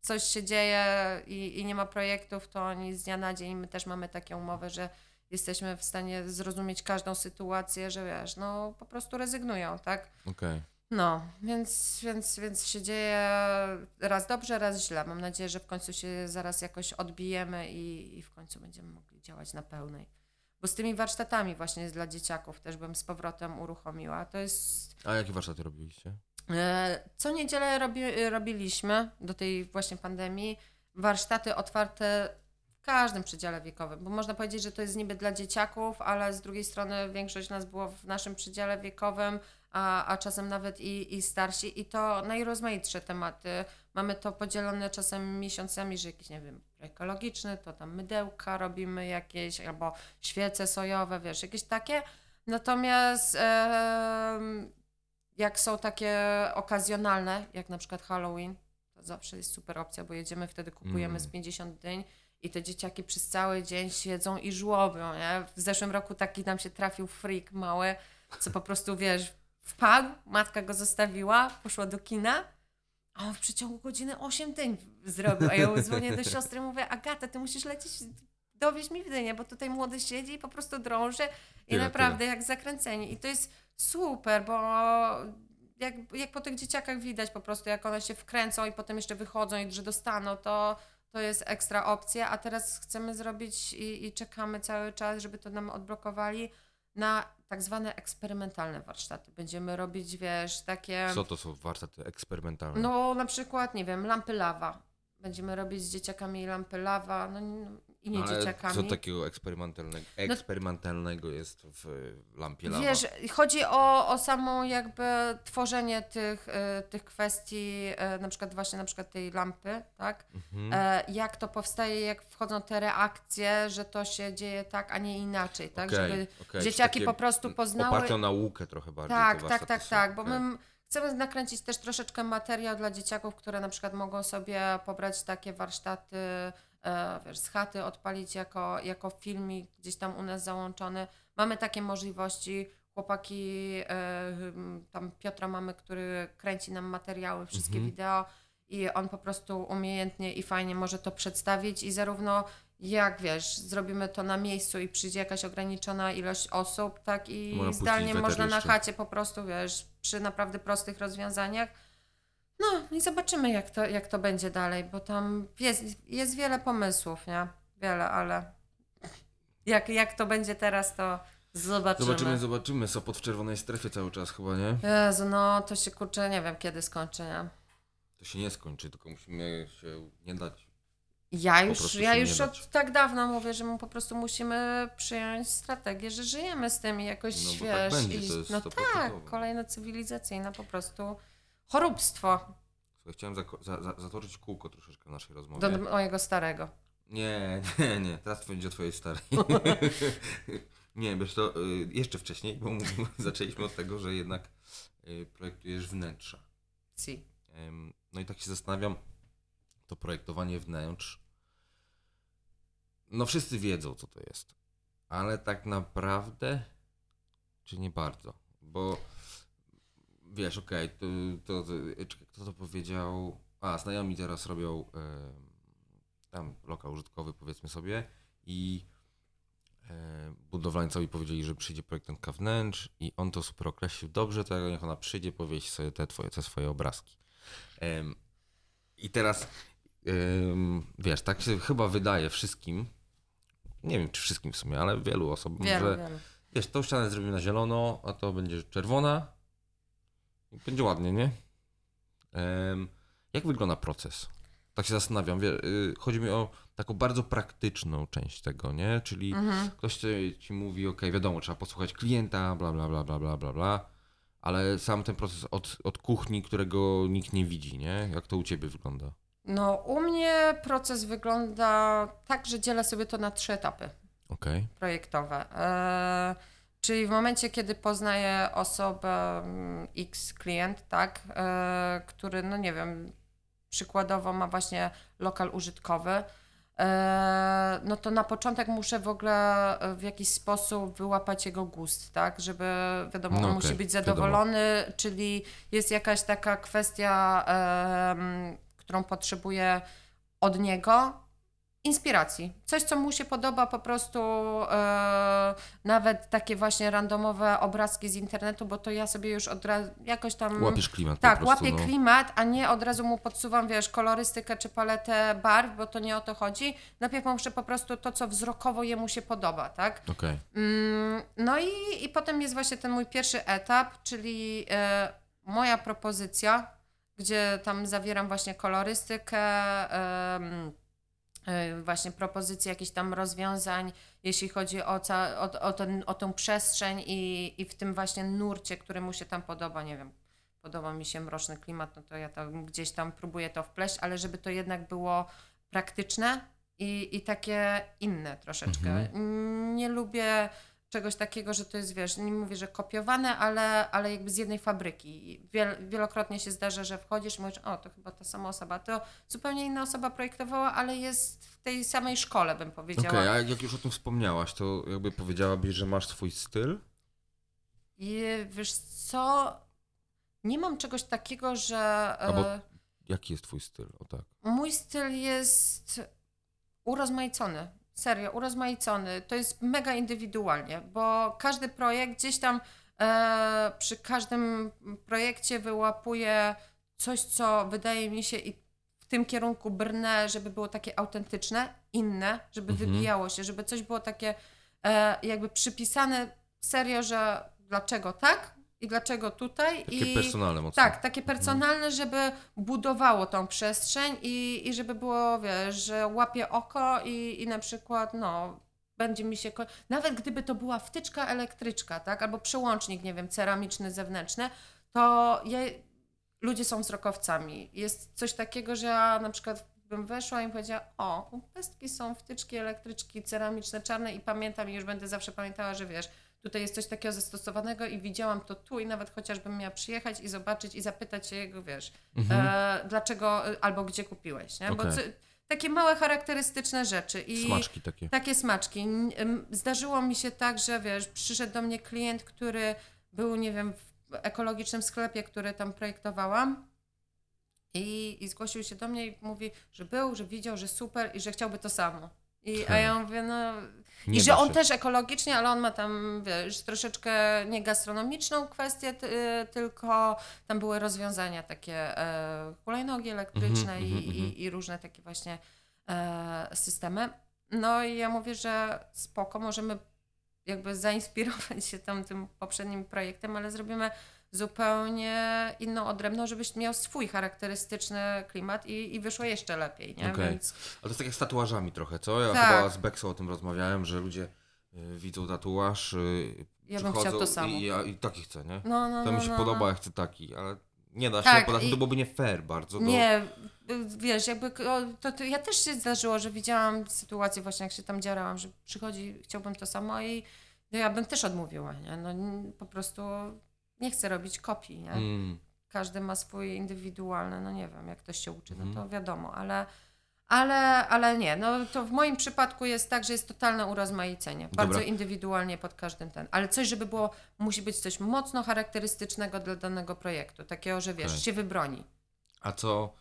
coś się dzieje i, i nie ma projektów, to oni z dnia na dzień, my też mamy taką umowę, że jesteśmy w stanie zrozumieć każdą sytuację, że wiesz, no po prostu rezygnują, tak? Okej. No, więc, więc, więc się dzieje raz dobrze, raz źle. Mam nadzieję, że w końcu się zaraz jakoś odbijemy i, i w końcu będziemy mogli działać na pełnej. Bo z tymi warsztatami właśnie dla dzieciaków też bym z powrotem uruchomiła. To jest A jakie warsztaty robiliście? E, Co niedzielę robi, robiliśmy do tej właśnie pandemii warsztaty otwarte w każdym przedziale wiekowym, bo można powiedzieć, że to jest niby dla dzieciaków, ale z drugiej strony większość nas było w naszym przedziale wiekowym, a, a czasem nawet i, i starsi i to najrozmaitsze tematy. Mamy to podzielone czasem miesiącami, że jakiś, nie wiem, ekologiczny, to tam mydełka robimy jakieś, albo świece sojowe, wiesz, jakieś takie. Natomiast em, jak są takie okazjonalne, jak na przykład Halloween, to zawsze jest super opcja, bo jedziemy wtedy, kupujemy Mm. z 50 dyń i te dzieciaki przez cały dzień siedzą i żłobią, nie? W zeszłym roku taki nam się trafił freak mały, co po prostu, wiesz, wpadł, matka go zostawiła, poszła do kina A on w przeciągu godziny 8 dyń zrobił. A ja dzwonię do siostry i mówię, Agata, ty musisz lecieć, dowieź mi w dynię, bo tutaj młody siedzi i po prostu drąży i Tyle, naprawdę jak zakręceni. I to jest super, bo jak, jak po tych dzieciakach widać po prostu, jak one się wkręcą i potem jeszcze wychodzą i że dostaną, to, to jest ekstra opcja, a teraz chcemy zrobić i, i czekamy cały czas, żeby to nam odblokowali na tak zwane eksperymentalne warsztaty. Będziemy robić, wiesz, takie... Co to są warsztaty eksperymentalne? No na przykład, nie wiem, lampy lawa. Będziemy robić z dzieciakami lampy lawa, no i nie Ale dzieciakami. co takiego eksperymentalnego, eksperymentalnego jest w lampie lawa? Wiesz, chodzi o, o samą jakby tworzenie tych, y, tych kwestii, y, na przykład właśnie na przykład tej lampy, tak? Mhm. E, jak to powstaje, jak wchodzą te reakcje, że to się dzieje tak, a nie inaczej, tak? Okej, Żeby okej, dzieciaki po prostu poznały... Oparte o naukę trochę bardziej. Tak, tak, tak, tak, bo Okej. my chcemy nakręcić też troszeczkę materiał dla dzieciaków, które na przykład mogą sobie pobrać takie warsztaty, wiesz, z chaty, odpalić jako, jako filmik gdzieś tam u nas załączony. Mamy takie możliwości. Chłopaki, e, hm, tam Piotra mamy, który kręci nam materiały, wszystkie Mhm. wideo i on po prostu umiejętnie i fajnie może to przedstawić i zarówno jak wiesz, zrobimy to na miejscu i przyjdzie jakaś ograniczona ilość osób, tak i Można zdalnie można na chacie po prostu, wiesz, przy naprawdę prostych rozwiązaniach. No i zobaczymy, jak to, jak to będzie dalej, bo tam jest, jest wiele pomysłów, nie? Wiele, ale jak, jak to będzie teraz, to zobaczymy. Zobaczymy, zobaczymy. Sopot w czerwonej strefie cały czas chyba, nie? Jezu, no to się kurczę, nie wiem kiedy skończy, nie? To się nie skończy, tylko musimy się nie dać. Ja już, ja już od dać. tak dawna mówię, że my po prostu musimy przyjąć strategię, że żyjemy z tym i jakoś, No bo wiesz, tak będzie, i, no 100%. tak, kolejna cywilizacyjna po prostu choróbstwo Słuchaj, chciałem zako- za, za, zatoczyć kółko troszeczkę w naszej rozmowie. do mojego starego. Nie, nie, nie. Teraz będzie o twojej starej. *laughs* nie, wiesz to y, jeszcze wcześniej, bo mówimy- *laughs* zaczęliśmy od tego, że jednak y, projektujesz wnętrza. Si. Em, No i tak się zastanawiam, to projektowanie wnętrz. No wszyscy wiedzą, co to jest. Ale tak naprawdę, czy nie bardzo? Bo wiesz, okej, to, to, to, czekaj, kto to powiedział? A, znajomi teraz robią tam lokal użytkowy, powiedzmy sobie, i e, budowlańcowi powiedzieli, że przyjdzie projektantka wnętrz i on to super określił dobrze, to niech ona przyjdzie, powieść sobie te, twoje, te swoje obrazki. I teraz, wiesz, tak się chyba wydaje wszystkim, nie wiem czy wszystkim w sumie, ale wielu osobom, Wielu, że wielu. wiesz, tą ścianę zrobimy na zielono, a to będzie czerwona będzie ładnie, nie? Jak wygląda proces? Tak się zastanawiam. Wie, y, chodzi mi o taką bardzo praktyczną część tego, nie? Czyli Mhm. ktoś ci, ci mówi, ok, wiadomo, trzeba posłuchać klienta, bla, bla, bla, bla, bla, bla, bla, ale sam ten proces od, od kuchni, którego nikt nie widzi, nie? Jak to u ciebie wygląda? No, u mnie proces wygląda tak, że dzielę sobie to na trzy etapy Okej. projektowe. E, czyli w momencie, kiedy poznaję osobę mm, X klient, tak, e, który, no nie wiem, przykładowo ma właśnie lokal użytkowy, e, no to na początek muszę w ogóle e, w jakiś sposób wyłapać jego gust, tak, żeby wiadomo, No on okej, musi być wiadomo. zadowolony, czyli jest jakaś taka kwestia, którą potrzebuję od niego, inspiracji. Coś, co mu się podoba, po prostu e, nawet takie właśnie randomowe obrazki z internetu, bo to ja sobie już od razu jakoś tam. Łapiesz klimat tak, po prostu, łapię no. klimat, a nie od razu mu podsuwam, wiesz, kolorystykę czy paletę barw, bo to nie o to chodzi. Najpierw muszę po prostu to, co wzrokowo jemu się podoba, tak? Okej. Mm, No i, i potem jest właśnie ten mój pierwszy etap, czyli e, moja propozycja, gdzie tam zawieram właśnie kolorystykę, em, właśnie propozycje jakichś tam rozwiązań, jeśli chodzi o, ca- o, o, ten, o tą przestrzeń i, i w tym właśnie nurcie, który mu się tam podoba, nie wiem, podoba mi się mroczny klimat, no to ja tam gdzieś tam próbuję to wpleść, ale żeby to jednak było praktyczne i, i takie inne troszeczkę. Mhm. Nie lubię czegoś takiego, że to jest, wiesz, nie mówię, że kopiowane, ale, ale jakby z jednej fabryki. Wielokrotnie się zdarza, że wchodzisz i mówisz, o, to chyba ta sama osoba. To zupełnie inna osoba projektowała, ale jest w tej samej szkole, bym powiedziała. Okej, a jak już o tym wspomniałaś, to jakby powiedziałabyś, że masz swój styl? I wiesz co, nie mam czegoś takiego, że... Albo- e, jaki jest twój styl? O tak. Mój styl jest urozmaicony. Serio, urozmaicony. To jest mega indywidualnie, bo każdy projekt gdzieś tam e, przy każdym projekcie wyłapuje coś, co wydaje mi się i w tym kierunku brnę, żeby było takie autentyczne, inne, żeby Mhm. wybijało się, żeby coś było takie e, jakby przypisane serio, że dlaczego tak i dlaczego tutaj. Takie i personalne mocno. tak, takie personalne, żeby budowało tą przestrzeń i, i żeby było, wiesz, że łapie oko i, i na przykład, no, będzie mi się... Nawet gdyby to była wtyczka elektryczka, tak, albo przełącznik, nie wiem, ceramiczny, zewnętrzny, to ja, ludzie są wzrokowcami. Jest coś takiego, że ja na przykład bym weszła i powiedziała, o, pestki są wtyczki elektryczki, ceramiczne, czarne i pamiętam i już będę zawsze pamiętała, że wiesz, tutaj jest coś takiego zastosowanego i widziałam to tu i nawet chociażbym miała przyjechać i zobaczyć i zapytać się jego, wiesz, e, dlaczego e, albo gdzie kupiłeś, nie? Bo Mhm. Okej. co, takie małe charakterystyczne rzeczy i Smaczki takie. takie smaczki. Zdarzyło mi się tak, że wiesz, przyszedł do mnie klient, który był, nie wiem, w ekologicznym sklepie, który tam projektowałam. I, I zgłosił się do mnie i mówi, że był, że widział, że super i że chciałby to samo. I, a ja mówię, no. Nie I że on się. też ekologicznie, ale on ma tam, wiesz, troszeczkę nie gastronomiczną kwestię, ty, tylko tam były rozwiązania takie e, hulajnogi elektryczne Mhm, i, mhm, mhm. i, i różne takie właśnie e, systemy. No i ja mówię, że spoko, możemy jakby zainspirować się tam tym poprzednim projektem, ale zrobimy zupełnie inną, odrębną, żebyś miał swój charakterystyczny klimat i, i wyszło jeszcze lepiej, nie? Okej. Więc Ale to jest tak jak z tatuażami trochę, co? Ja Tak. chyba z Beksą o tym rozmawiałem, że ludzie y, widzą tatuaż, y, Ja bym chciał to samo. I, ja, i taki chcę, nie? no, no, To no, mi się no, podoba, no. ja chcę taki, ale nie da się, Tak, poza tym i- to byłoby nie fair bardzo. Do... Nie, y, wiesz, jakby to, to ja też się zdarzyło, że widziałam sytuację właśnie, jak się tam dzierałam, że przychodzi, chciałbym to samo i no ja bym też odmówiła, nie? No po prostu nie chcę robić kopii, nie? Mm, Każdy ma swój indywidualny, no nie wiem, jak ktoś się uczy, no to Mhm. wiadomo, ale, ale, ale nie, no to w moim przypadku jest tak, że jest totalne urozmaicenie, bardzo Dobra. indywidualnie pod każdym ten, ale coś, żeby było, musi być coś mocno charakterystycznego dla danego projektu, takiego, że wiesz, Okej. się wybroni. a co,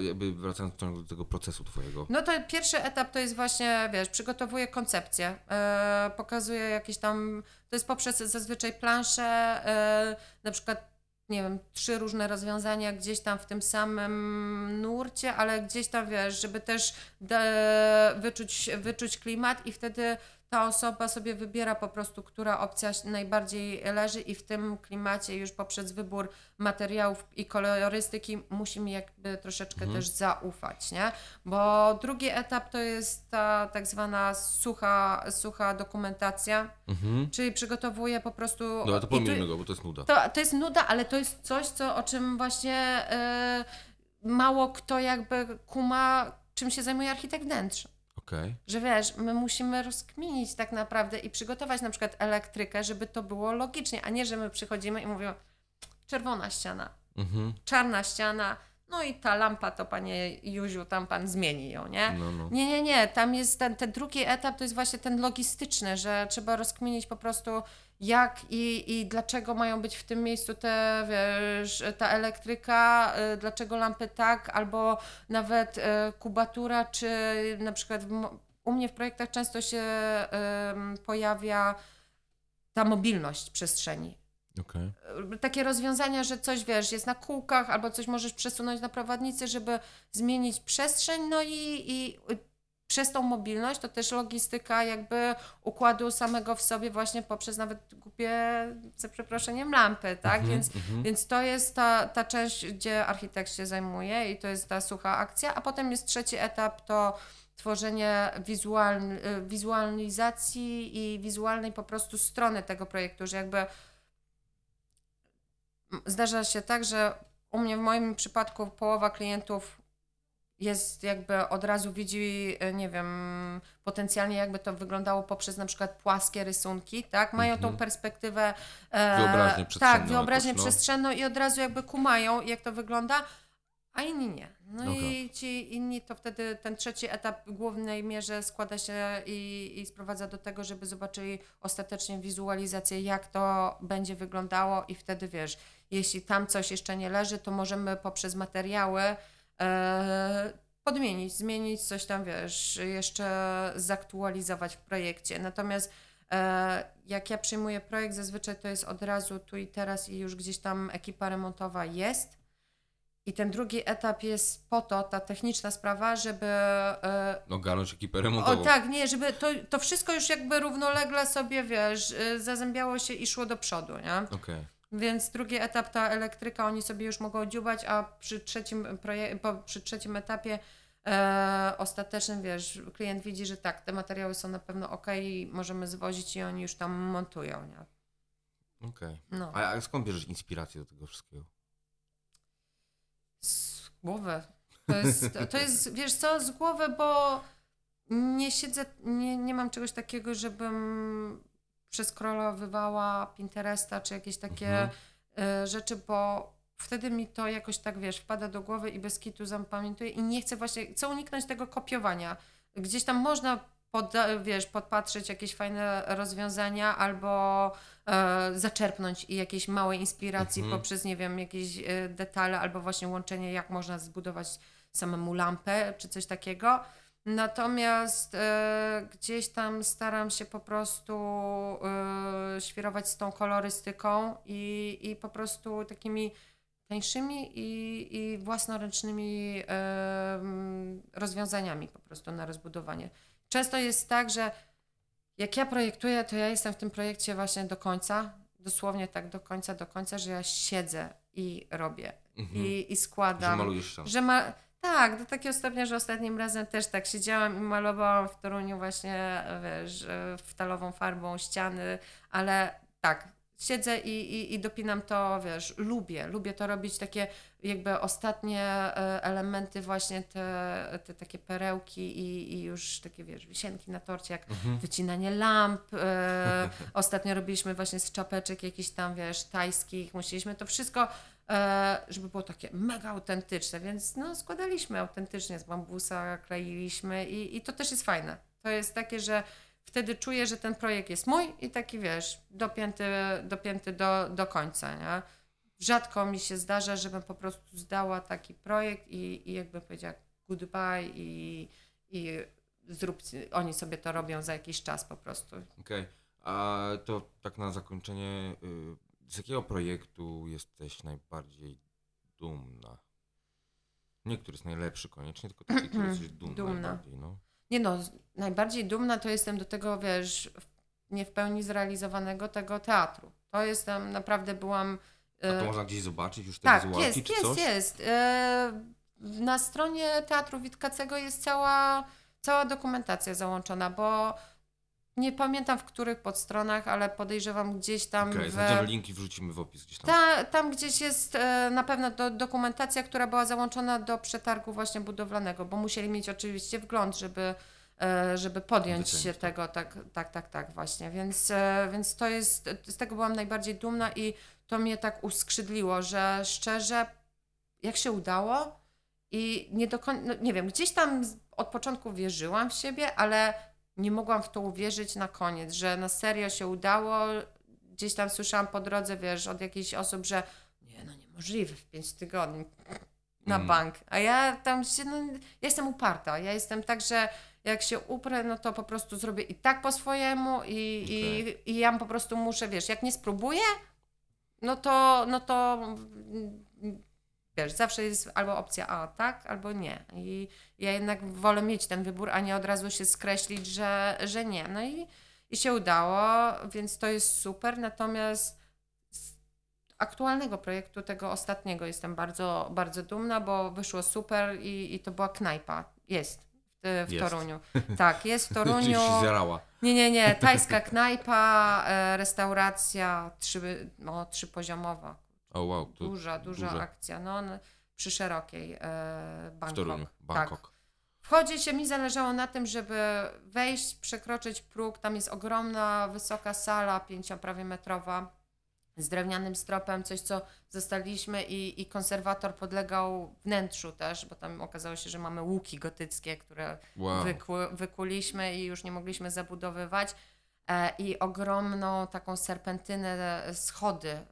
jakby wracając do tego procesu twojego, No to pierwszy etap to jest właśnie, wiesz, przygotowuję koncepcję, e, pokazuję jakieś tam, to jest poprzez zazwyczaj plansze, e, na przykład, nie wiem, trzy różne rozwiązania gdzieś tam w tym samym nurcie, ale gdzieś tam, wiesz, żeby też de, wyczuć, wyczuć klimat i wtedy ta osoba sobie wybiera po prostu, która opcja najbardziej leży i w tym klimacie już poprzez wybór materiałów i kolorystyki musi mi jakby troszeczkę Mhm. też zaufać, nie? Bo drugi etap to jest ta tak zwana sucha, sucha dokumentacja, mhm. czyli przygotowuję po prostu... Dobra, to i tu- pomijmy go, bo to jest nuda. to, to jest nuda, ale to jest coś, co, o czym właśnie e, mało kto jakby kuma, czym się zajmuje architekt wnętrz. Okej, Że wiesz, my musimy rozkminić tak naprawdę i przygotować na przykład elektrykę, żeby to było logicznie, a nie, że my przychodzimy i mówimy czerwona ściana, mhm. czarna ściana, no i ta lampa to panie Józiu, tam pan zmieni ją, nie? no, no. Nie, nie, nie. Tam jest ten, ten drugi etap, to jest właśnie ten logistyczny, że trzeba rozkminić po prostu jak i, i dlaczego mają być w tym miejscu te, wiesz, ta elektryka, y, dlaczego lampy tak, albo nawet y, kubatura, czy na przykład u mnie w projektach często się pojawia ta mobilność przestrzeni Okej. takie rozwiązania, że coś wiesz, jest na kółkach, albo coś możesz przesunąć na prowadnicy, żeby zmienić przestrzeń, no i, i przez tą mobilność to też logistyka jakby układu samego w sobie właśnie poprzez nawet głupie, za przeproszeniem, lampy, tak? Mhm, Więc, mhm. więc to jest ta, ta część, gdzie architekt się zajmuje i to jest ta sucha akcja, a potem jest trzeci etap, to tworzenie wizual, wizualizacji i wizualnej po prostu strony tego projektu, że jakby zdarza się tak, że u mnie w moim przypadku połowa klientów jest jakby od razu widzi, e, nie wiem, potencjalnie jakby to wyglądało poprzez na przykład płaskie rysunki, tak? Mają Mhm. tą perspektywę. E, Wyobraźnię przestrzenną Tak, wyobraźnię jakoś, no. przestrzenną i od razu jakby kumają, jak to wygląda. a inni nie. No Dobra. i ci inni to wtedy ten trzeci etap w głównej mierze składa się i, i sprowadza do tego, żeby zobaczyli ostatecznie wizualizację, jak to będzie wyglądało i wtedy wiesz, jeśli tam coś jeszcze nie leży, to możemy poprzez materiały podmienić, zmienić coś tam, wiesz, jeszcze zaktualizować w projekcie. Natomiast e, jak ja przyjmuję projekt, zazwyczaj to jest od razu tu i teraz i już gdzieś tam ekipa remontowa jest. I ten drugi etap jest po to, ta techniczna sprawa, żeby. E, No garnąć ekipę o remontową. tak, nie, żeby to, to wszystko już jakby równolegle sobie, wiesz, e, zazębiało się i szło do przodu, nie? Okej. Więc drugi etap, ta elektryka, oni sobie już mogą dziubać, a przy trzecim, proje- po, przy trzecim etapie e, ostatecznym, wiesz, klient widzi, że tak, te materiały są na pewno ok i możemy zwozić i oni już tam montują, nie? Okej. No. A, a skąd bierzesz inspirację do tego wszystkiego? Z głowy. To jest, to jest, wiesz co, z głowy, bo nie siedzę, nie, nie mam czegoś takiego, żebym przeskrolowywała Pinteresta czy jakieś takie Mhm. e, rzeczy, bo wtedy mi to jakoś tak, wiesz, wpada do głowy i bez kitu zapamiętuję i nie chcę właśnie, chcę uniknąć tego kopiowania. Gdzieś tam można poda, wiesz, podpatrzeć jakieś fajne rozwiązania albo e, zaczerpnąć i jakiejś małej inspiracji Mhm. poprzez, nie wiem, jakieś e, detale albo właśnie łączenie, jak można zbudować samemu lampę czy coś takiego. Natomiast e, gdzieś tam staram się po prostu e, świrować z tą kolorystyką i, i po prostu takimi tańszymi i, i własnoręcznymi em, rozwiązaniami po prostu na rozbudowanie. Często jest tak, że jak ja projektuję, to ja jestem w tym projekcie właśnie do końca, dosłownie tak do końca, do końca, że ja siedzę i robię Mhm. i, i Że składam. malujesz ścianę. Że ma... Tak, do takiego stopnia, że ostatnim razem też tak siedziałam i malowałam w Toruniu właśnie, wiesz, e, wtalową farbą ściany, ale tak, siedzę i, i, i dopinam to, wiesz, lubię, lubię to robić, takie jakby ostatnie e, elementy właśnie te, te takie perełki i, i już takie, wiesz, wisienki na torcie, jak Mhm. wycinanie lamp. E, ostatnio robiliśmy właśnie z czapeczek jakichś tam, wiesz, tajskich. Musieliśmy to wszystko, żeby było takie mega autentyczne, więc no składaliśmy autentycznie z bambusa, kleiliśmy i, i to też jest fajne. To jest takie, że wtedy czuję, że ten projekt jest mój i taki, wiesz, dopięty, dopięty do, do końca, nie? Rzadko mi się zdarza, żebym po prostu zdała taki projekt i, i jakby powiedziała goodbye i, i zrób, oni sobie to robią za jakiś czas po prostu. Okej. A to tak na zakończenie, y, z jakiego projektu jesteś najbardziej dumna? Nie, który jest najlepszy koniecznie, tylko taki, który jesteś dumna, Dumna. no. Nie no, najbardziej dumna to jestem do tego, wiesz, nie w pełni zrealizowanego tego teatru. To jestem, naprawdę byłam... A e, to można gdzieś zobaczyć już te tak, wizualki, jest, czy jest, coś? jest. E, na stronie Teatru Witkacego jest cała, cała dokumentacja załączona, bo nie pamiętam w których podstronach, ale podejrzewam gdzieś tam Okej, w... znajdziemy linki, wrzucimy w opis gdzieś tam. Ta, tam gdzieś jest e, na pewno do, dokumentacja, która była załączona do przetargu właśnie budowlanego, bo musieli mieć oczywiście wgląd, żeby, e, żeby podjąć się tak. tego, tak, tak, tak, tak właśnie. Więc, e, więc to jest, z tego byłam najbardziej dumna i to mnie tak uskrzydliło, że szczerze, jak się udało i nie do końca, no, nie wiem, gdzieś tam od początku wierzyłam w siebie, ale nie mogłam w to uwierzyć na koniec, że na serio się udało. Gdzieś tam słyszałam po drodze, wiesz, od jakichś osób, że nie, no niemożliwe w pięć tygodni na Mm. bank. A ja tam się, no, ja jestem uparta. Ja jestem tak, że jak się uprę, no to po prostu zrobię i tak po swojemu i, i, i ja po prostu muszę, wiesz, jak nie spróbuję, no to, no to wiesz, zawsze jest albo opcja A, tak, albo nie. I ja jednak wolę mieć ten wybór, a nie od razu się skreślić, że, że nie. No i, i się udało, więc to jest super. Natomiast z aktualnego projektu, tego ostatniego, jestem bardzo, bardzo dumna, bo wyszło super i, i to była knajpa. Jest. W, w Jest. Toruniu. Tak, jest w *laughs* Toruniu. Nie, nie, nie. *laughs* Tajska knajpa, e, restauracja trzy, no, trzypoziomowa. O wow, to Duża, duża duże. akcja. No, przy szerokiej e, w Bangkok. Tak. Bangkok. Wchodzi się, mi zależało na tym, żeby wejść, przekroczyć próg. Tam jest ogromna, wysoka sala, pięcio prawie metrowa. z drewnianym stropem, coś co zostaliśmy i, i konserwator podlegał wnętrzu też, bo tam okazało się, że mamy łuki gotyckie, które Wow. wyku, wykuliśmy i już nie mogliśmy zabudowywać. E, I ogromną taką serpentynę, e, schody,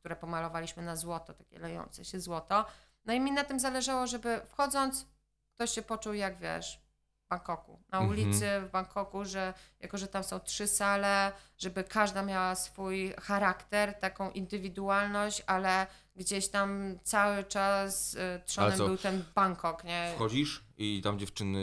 które pomalowaliśmy na złoto, takie lejące się złoto. No i mi na tym zależało, żeby wchodząc, ktoś się poczuł jak wiesz, w Bangkoku. Na Mhm. ulicy w Bangkoku, że jako, że tam są trzy sale, żeby każda miała swój charakter, taką indywidualność, ale gdzieś tam cały czas y, trzonem był ten Bangkok, nie? Wchodzisz i tam dziewczyny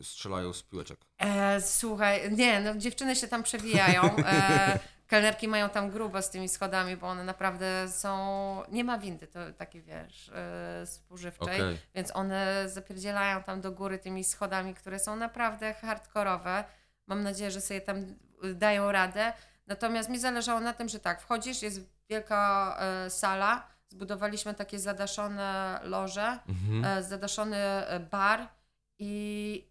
y, strzelają z piłeczek. E, słuchaj, nie, no dziewczyny się tam przewijają. E, *laughs* kelnerki mają tam grubo z tymi schodami, bo one naprawdę są. Nie ma windy, to taki wiesz, e, spożywczej, Okej. więc one zapierdzielają tam do góry tymi schodami, które są naprawdę hardkorowe. Mam nadzieję, że sobie tam y, dają radę. Natomiast mi zależało na tym, że tak, wchodzisz, jest wielka e, sala, zbudowaliśmy takie zadaszone loże, Mhm. e, zadaszony bar i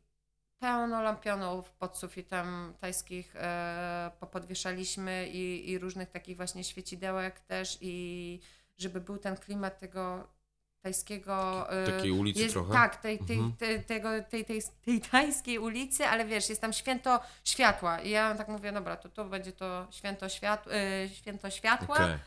pełno lampionów pod sufitem tajskich e, popodwieszaliśmy i, i różnych takich właśnie świecidełek też i żeby był ten klimat tego tajskiego... e, Takiej ulicy jest, trochę? Tak, tej, tej, Mhm. tej, tego, tej, tej, tej tajskiej ulicy, ale wiesz, jest tam święto światła i ja tak mówię, dobra, to tu będzie to święto, świat, e, święto światła, Okej.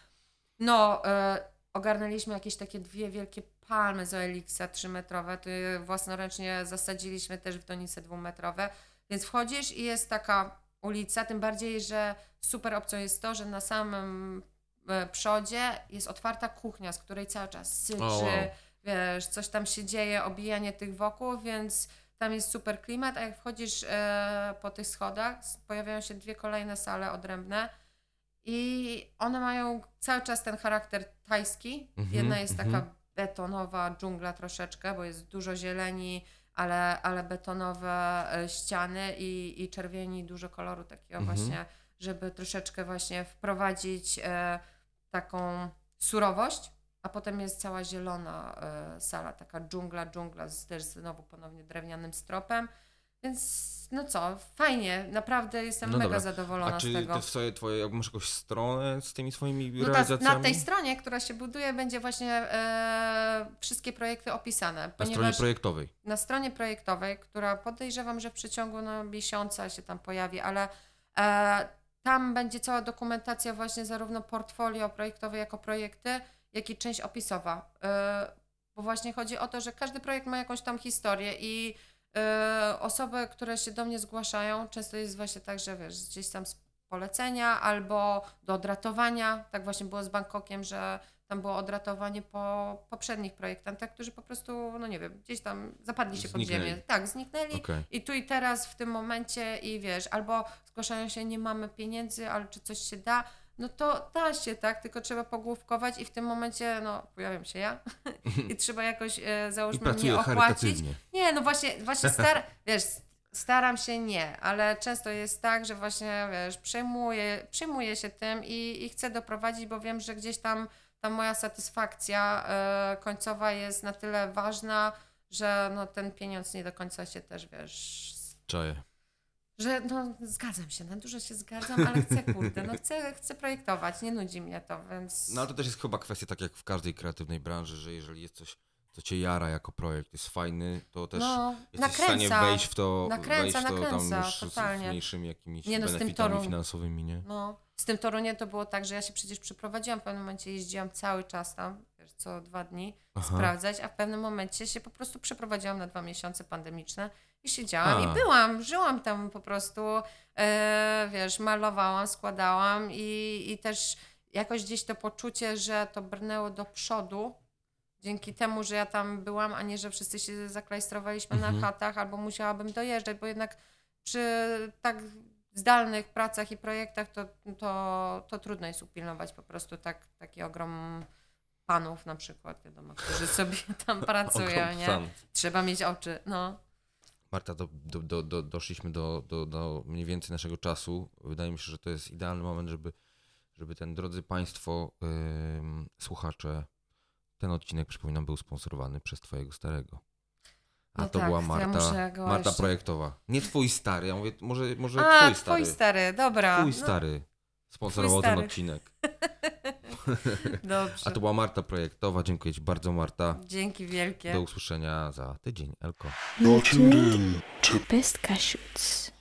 no, e, ogarnęliśmy jakieś takie dwie wielkie palmy z Elixa trzymetrowe, to je własnoręcznie zasadziliśmy też w donice dwumetrowe, więc wchodzisz i jest taka ulica, tym bardziej, że super opcją jest to, że na samym e, przodzie jest otwarta kuchnia, z której cały czas syczy, O, wow. wiesz, coś tam się dzieje, obijanie tych wokół, więc tam jest super klimat, a jak wchodzisz e, po tych schodach, pojawiają się dwie kolejne sale odrębne i one mają cały czas ten charakter tajski. Mhm, Jedna jest mhm. taka betonowa dżungla troszeczkę, bo jest dużo zieleni, ale, ale betonowe e, ściany i, i czerwieni, dużo koloru takiego Mhm. właśnie, żeby troszeczkę właśnie wprowadzić e, taką surowość. A potem jest cała zielona e, sala, taka dżungla, dżungla z też znowu ponownie drewnianym stropem. Więc no co, fajnie, naprawdę jestem No mega dobra. zadowolona A z czy tego. te swoje, twoje, jak masz jakąś stronę z tymi swoimi No ta, realizacjami? na tej stronie, która się buduje, będzie właśnie e, wszystkie projekty opisane. Na stronie projektowej. na stronie projektowej, która podejrzewam, że w przeciągu no, miesiąca się tam pojawi, ale e, tam będzie cała dokumentacja właśnie zarówno portfolio projektowe jako projekty, jak i część opisowa. E, bo właśnie chodzi o to, że każdy projekt ma jakąś tam historię i osoby, które się do mnie zgłaszają, często jest właśnie tak, że wiesz, gdzieś tam z polecenia albo do odratowania. Tak właśnie było z Bangkokiem, że tam było odratowanie po poprzednich projektantach, którzy po prostu, no nie wiem, gdzieś tam zapadli się pod Zniknęli. ziemię. Tak, zniknęli Okej. i tu i teraz w tym momencie i wiesz, albo zgłaszają się, nie mamy pieniędzy, ale czy coś się da, no to da się, tak, tylko trzeba pogłówkować i w tym momencie, no, pojawiam się ja *laughs* i trzeba jakoś, e, I załóżmy, pracuję mnie opłacić. Nie, no właśnie, właśnie *laughs* star, wiesz, staram się nie, ale często jest tak, że właśnie, wiesz, przejmuję, przejmuję się tym i, i chcę doprowadzić, bo wiem, że gdzieś tam ta moja satysfakcja e, końcowa jest na tyle ważna, że no, ten pieniądz nie do końca się też, wiesz, Czaję. Że no zgadzam się, na dużo się zgadzam, ale chcę, *laughs* kurde, no chcę, chcę projektować, nie nudzi mnie to, więc... No ale to też jest chyba kwestia tak jak w każdej kreatywnej branży, że jeżeli jest coś, co cię jara jako projekt, jest fajny, to też no, jesteś w stanie nakręca. wejść w to, Nakręca, wejść w to nakręca, tam już z- z totalnie. mniejszymi jakimiś Nie no, z tym benefitami Toruń- finansowymi, nie? No, z tym Torunie to było tak, że ja się przecież przeprowadziłam, w pewnym momencie jeździłam cały czas tam, wiesz, co dwa dni Aha. sprawdzać, a w pewnym momencie się po prostu przeprowadziłam na dwa miesiące pandemiczne i siedziałam A. i byłam, żyłam tam po prostu, e, wiesz, malowałam, składałam i, i też jakoś gdzieś to poczucie, że to brnęło do przodu, dzięki temu, że ja tam byłam, a nie, że wszyscy się zaklajstrowaliśmy Mhm. na chatach albo musiałabym dojeżdżać, bo jednak przy tak zdalnych pracach i projektach to, to, to trudno jest upilnować po prostu tak, taki ogrom panów na przykład, wiadomo, którzy sobie tam *laughs* pracują, nie? Trzeba mieć oczy, no. Marta, do, do, do, do, doszliśmy do, do, do mniej więcej naszego czasu. Wydaje mi się, że to jest idealny moment, żeby, żeby ten, drodzy Państwo, ym, słuchacze, ten odcinek, przypominam, był sponsorowany przez Twojego starego. A No to tak, była to ja Marta, Marta jeszcze- projektowa. Nie twój stary, ja mówię, może, może A, twój twój stary. stary, dobra. Twój no. stary sponsorował ten stary. odcinek. *laughs* *laughs* Dobrze. A to była Marta Projektowa. Dziękuję Ci bardzo, Marta. Dzięki wielkie. Do usłyszenia za tydzień. Elko. Tuned in Cashews.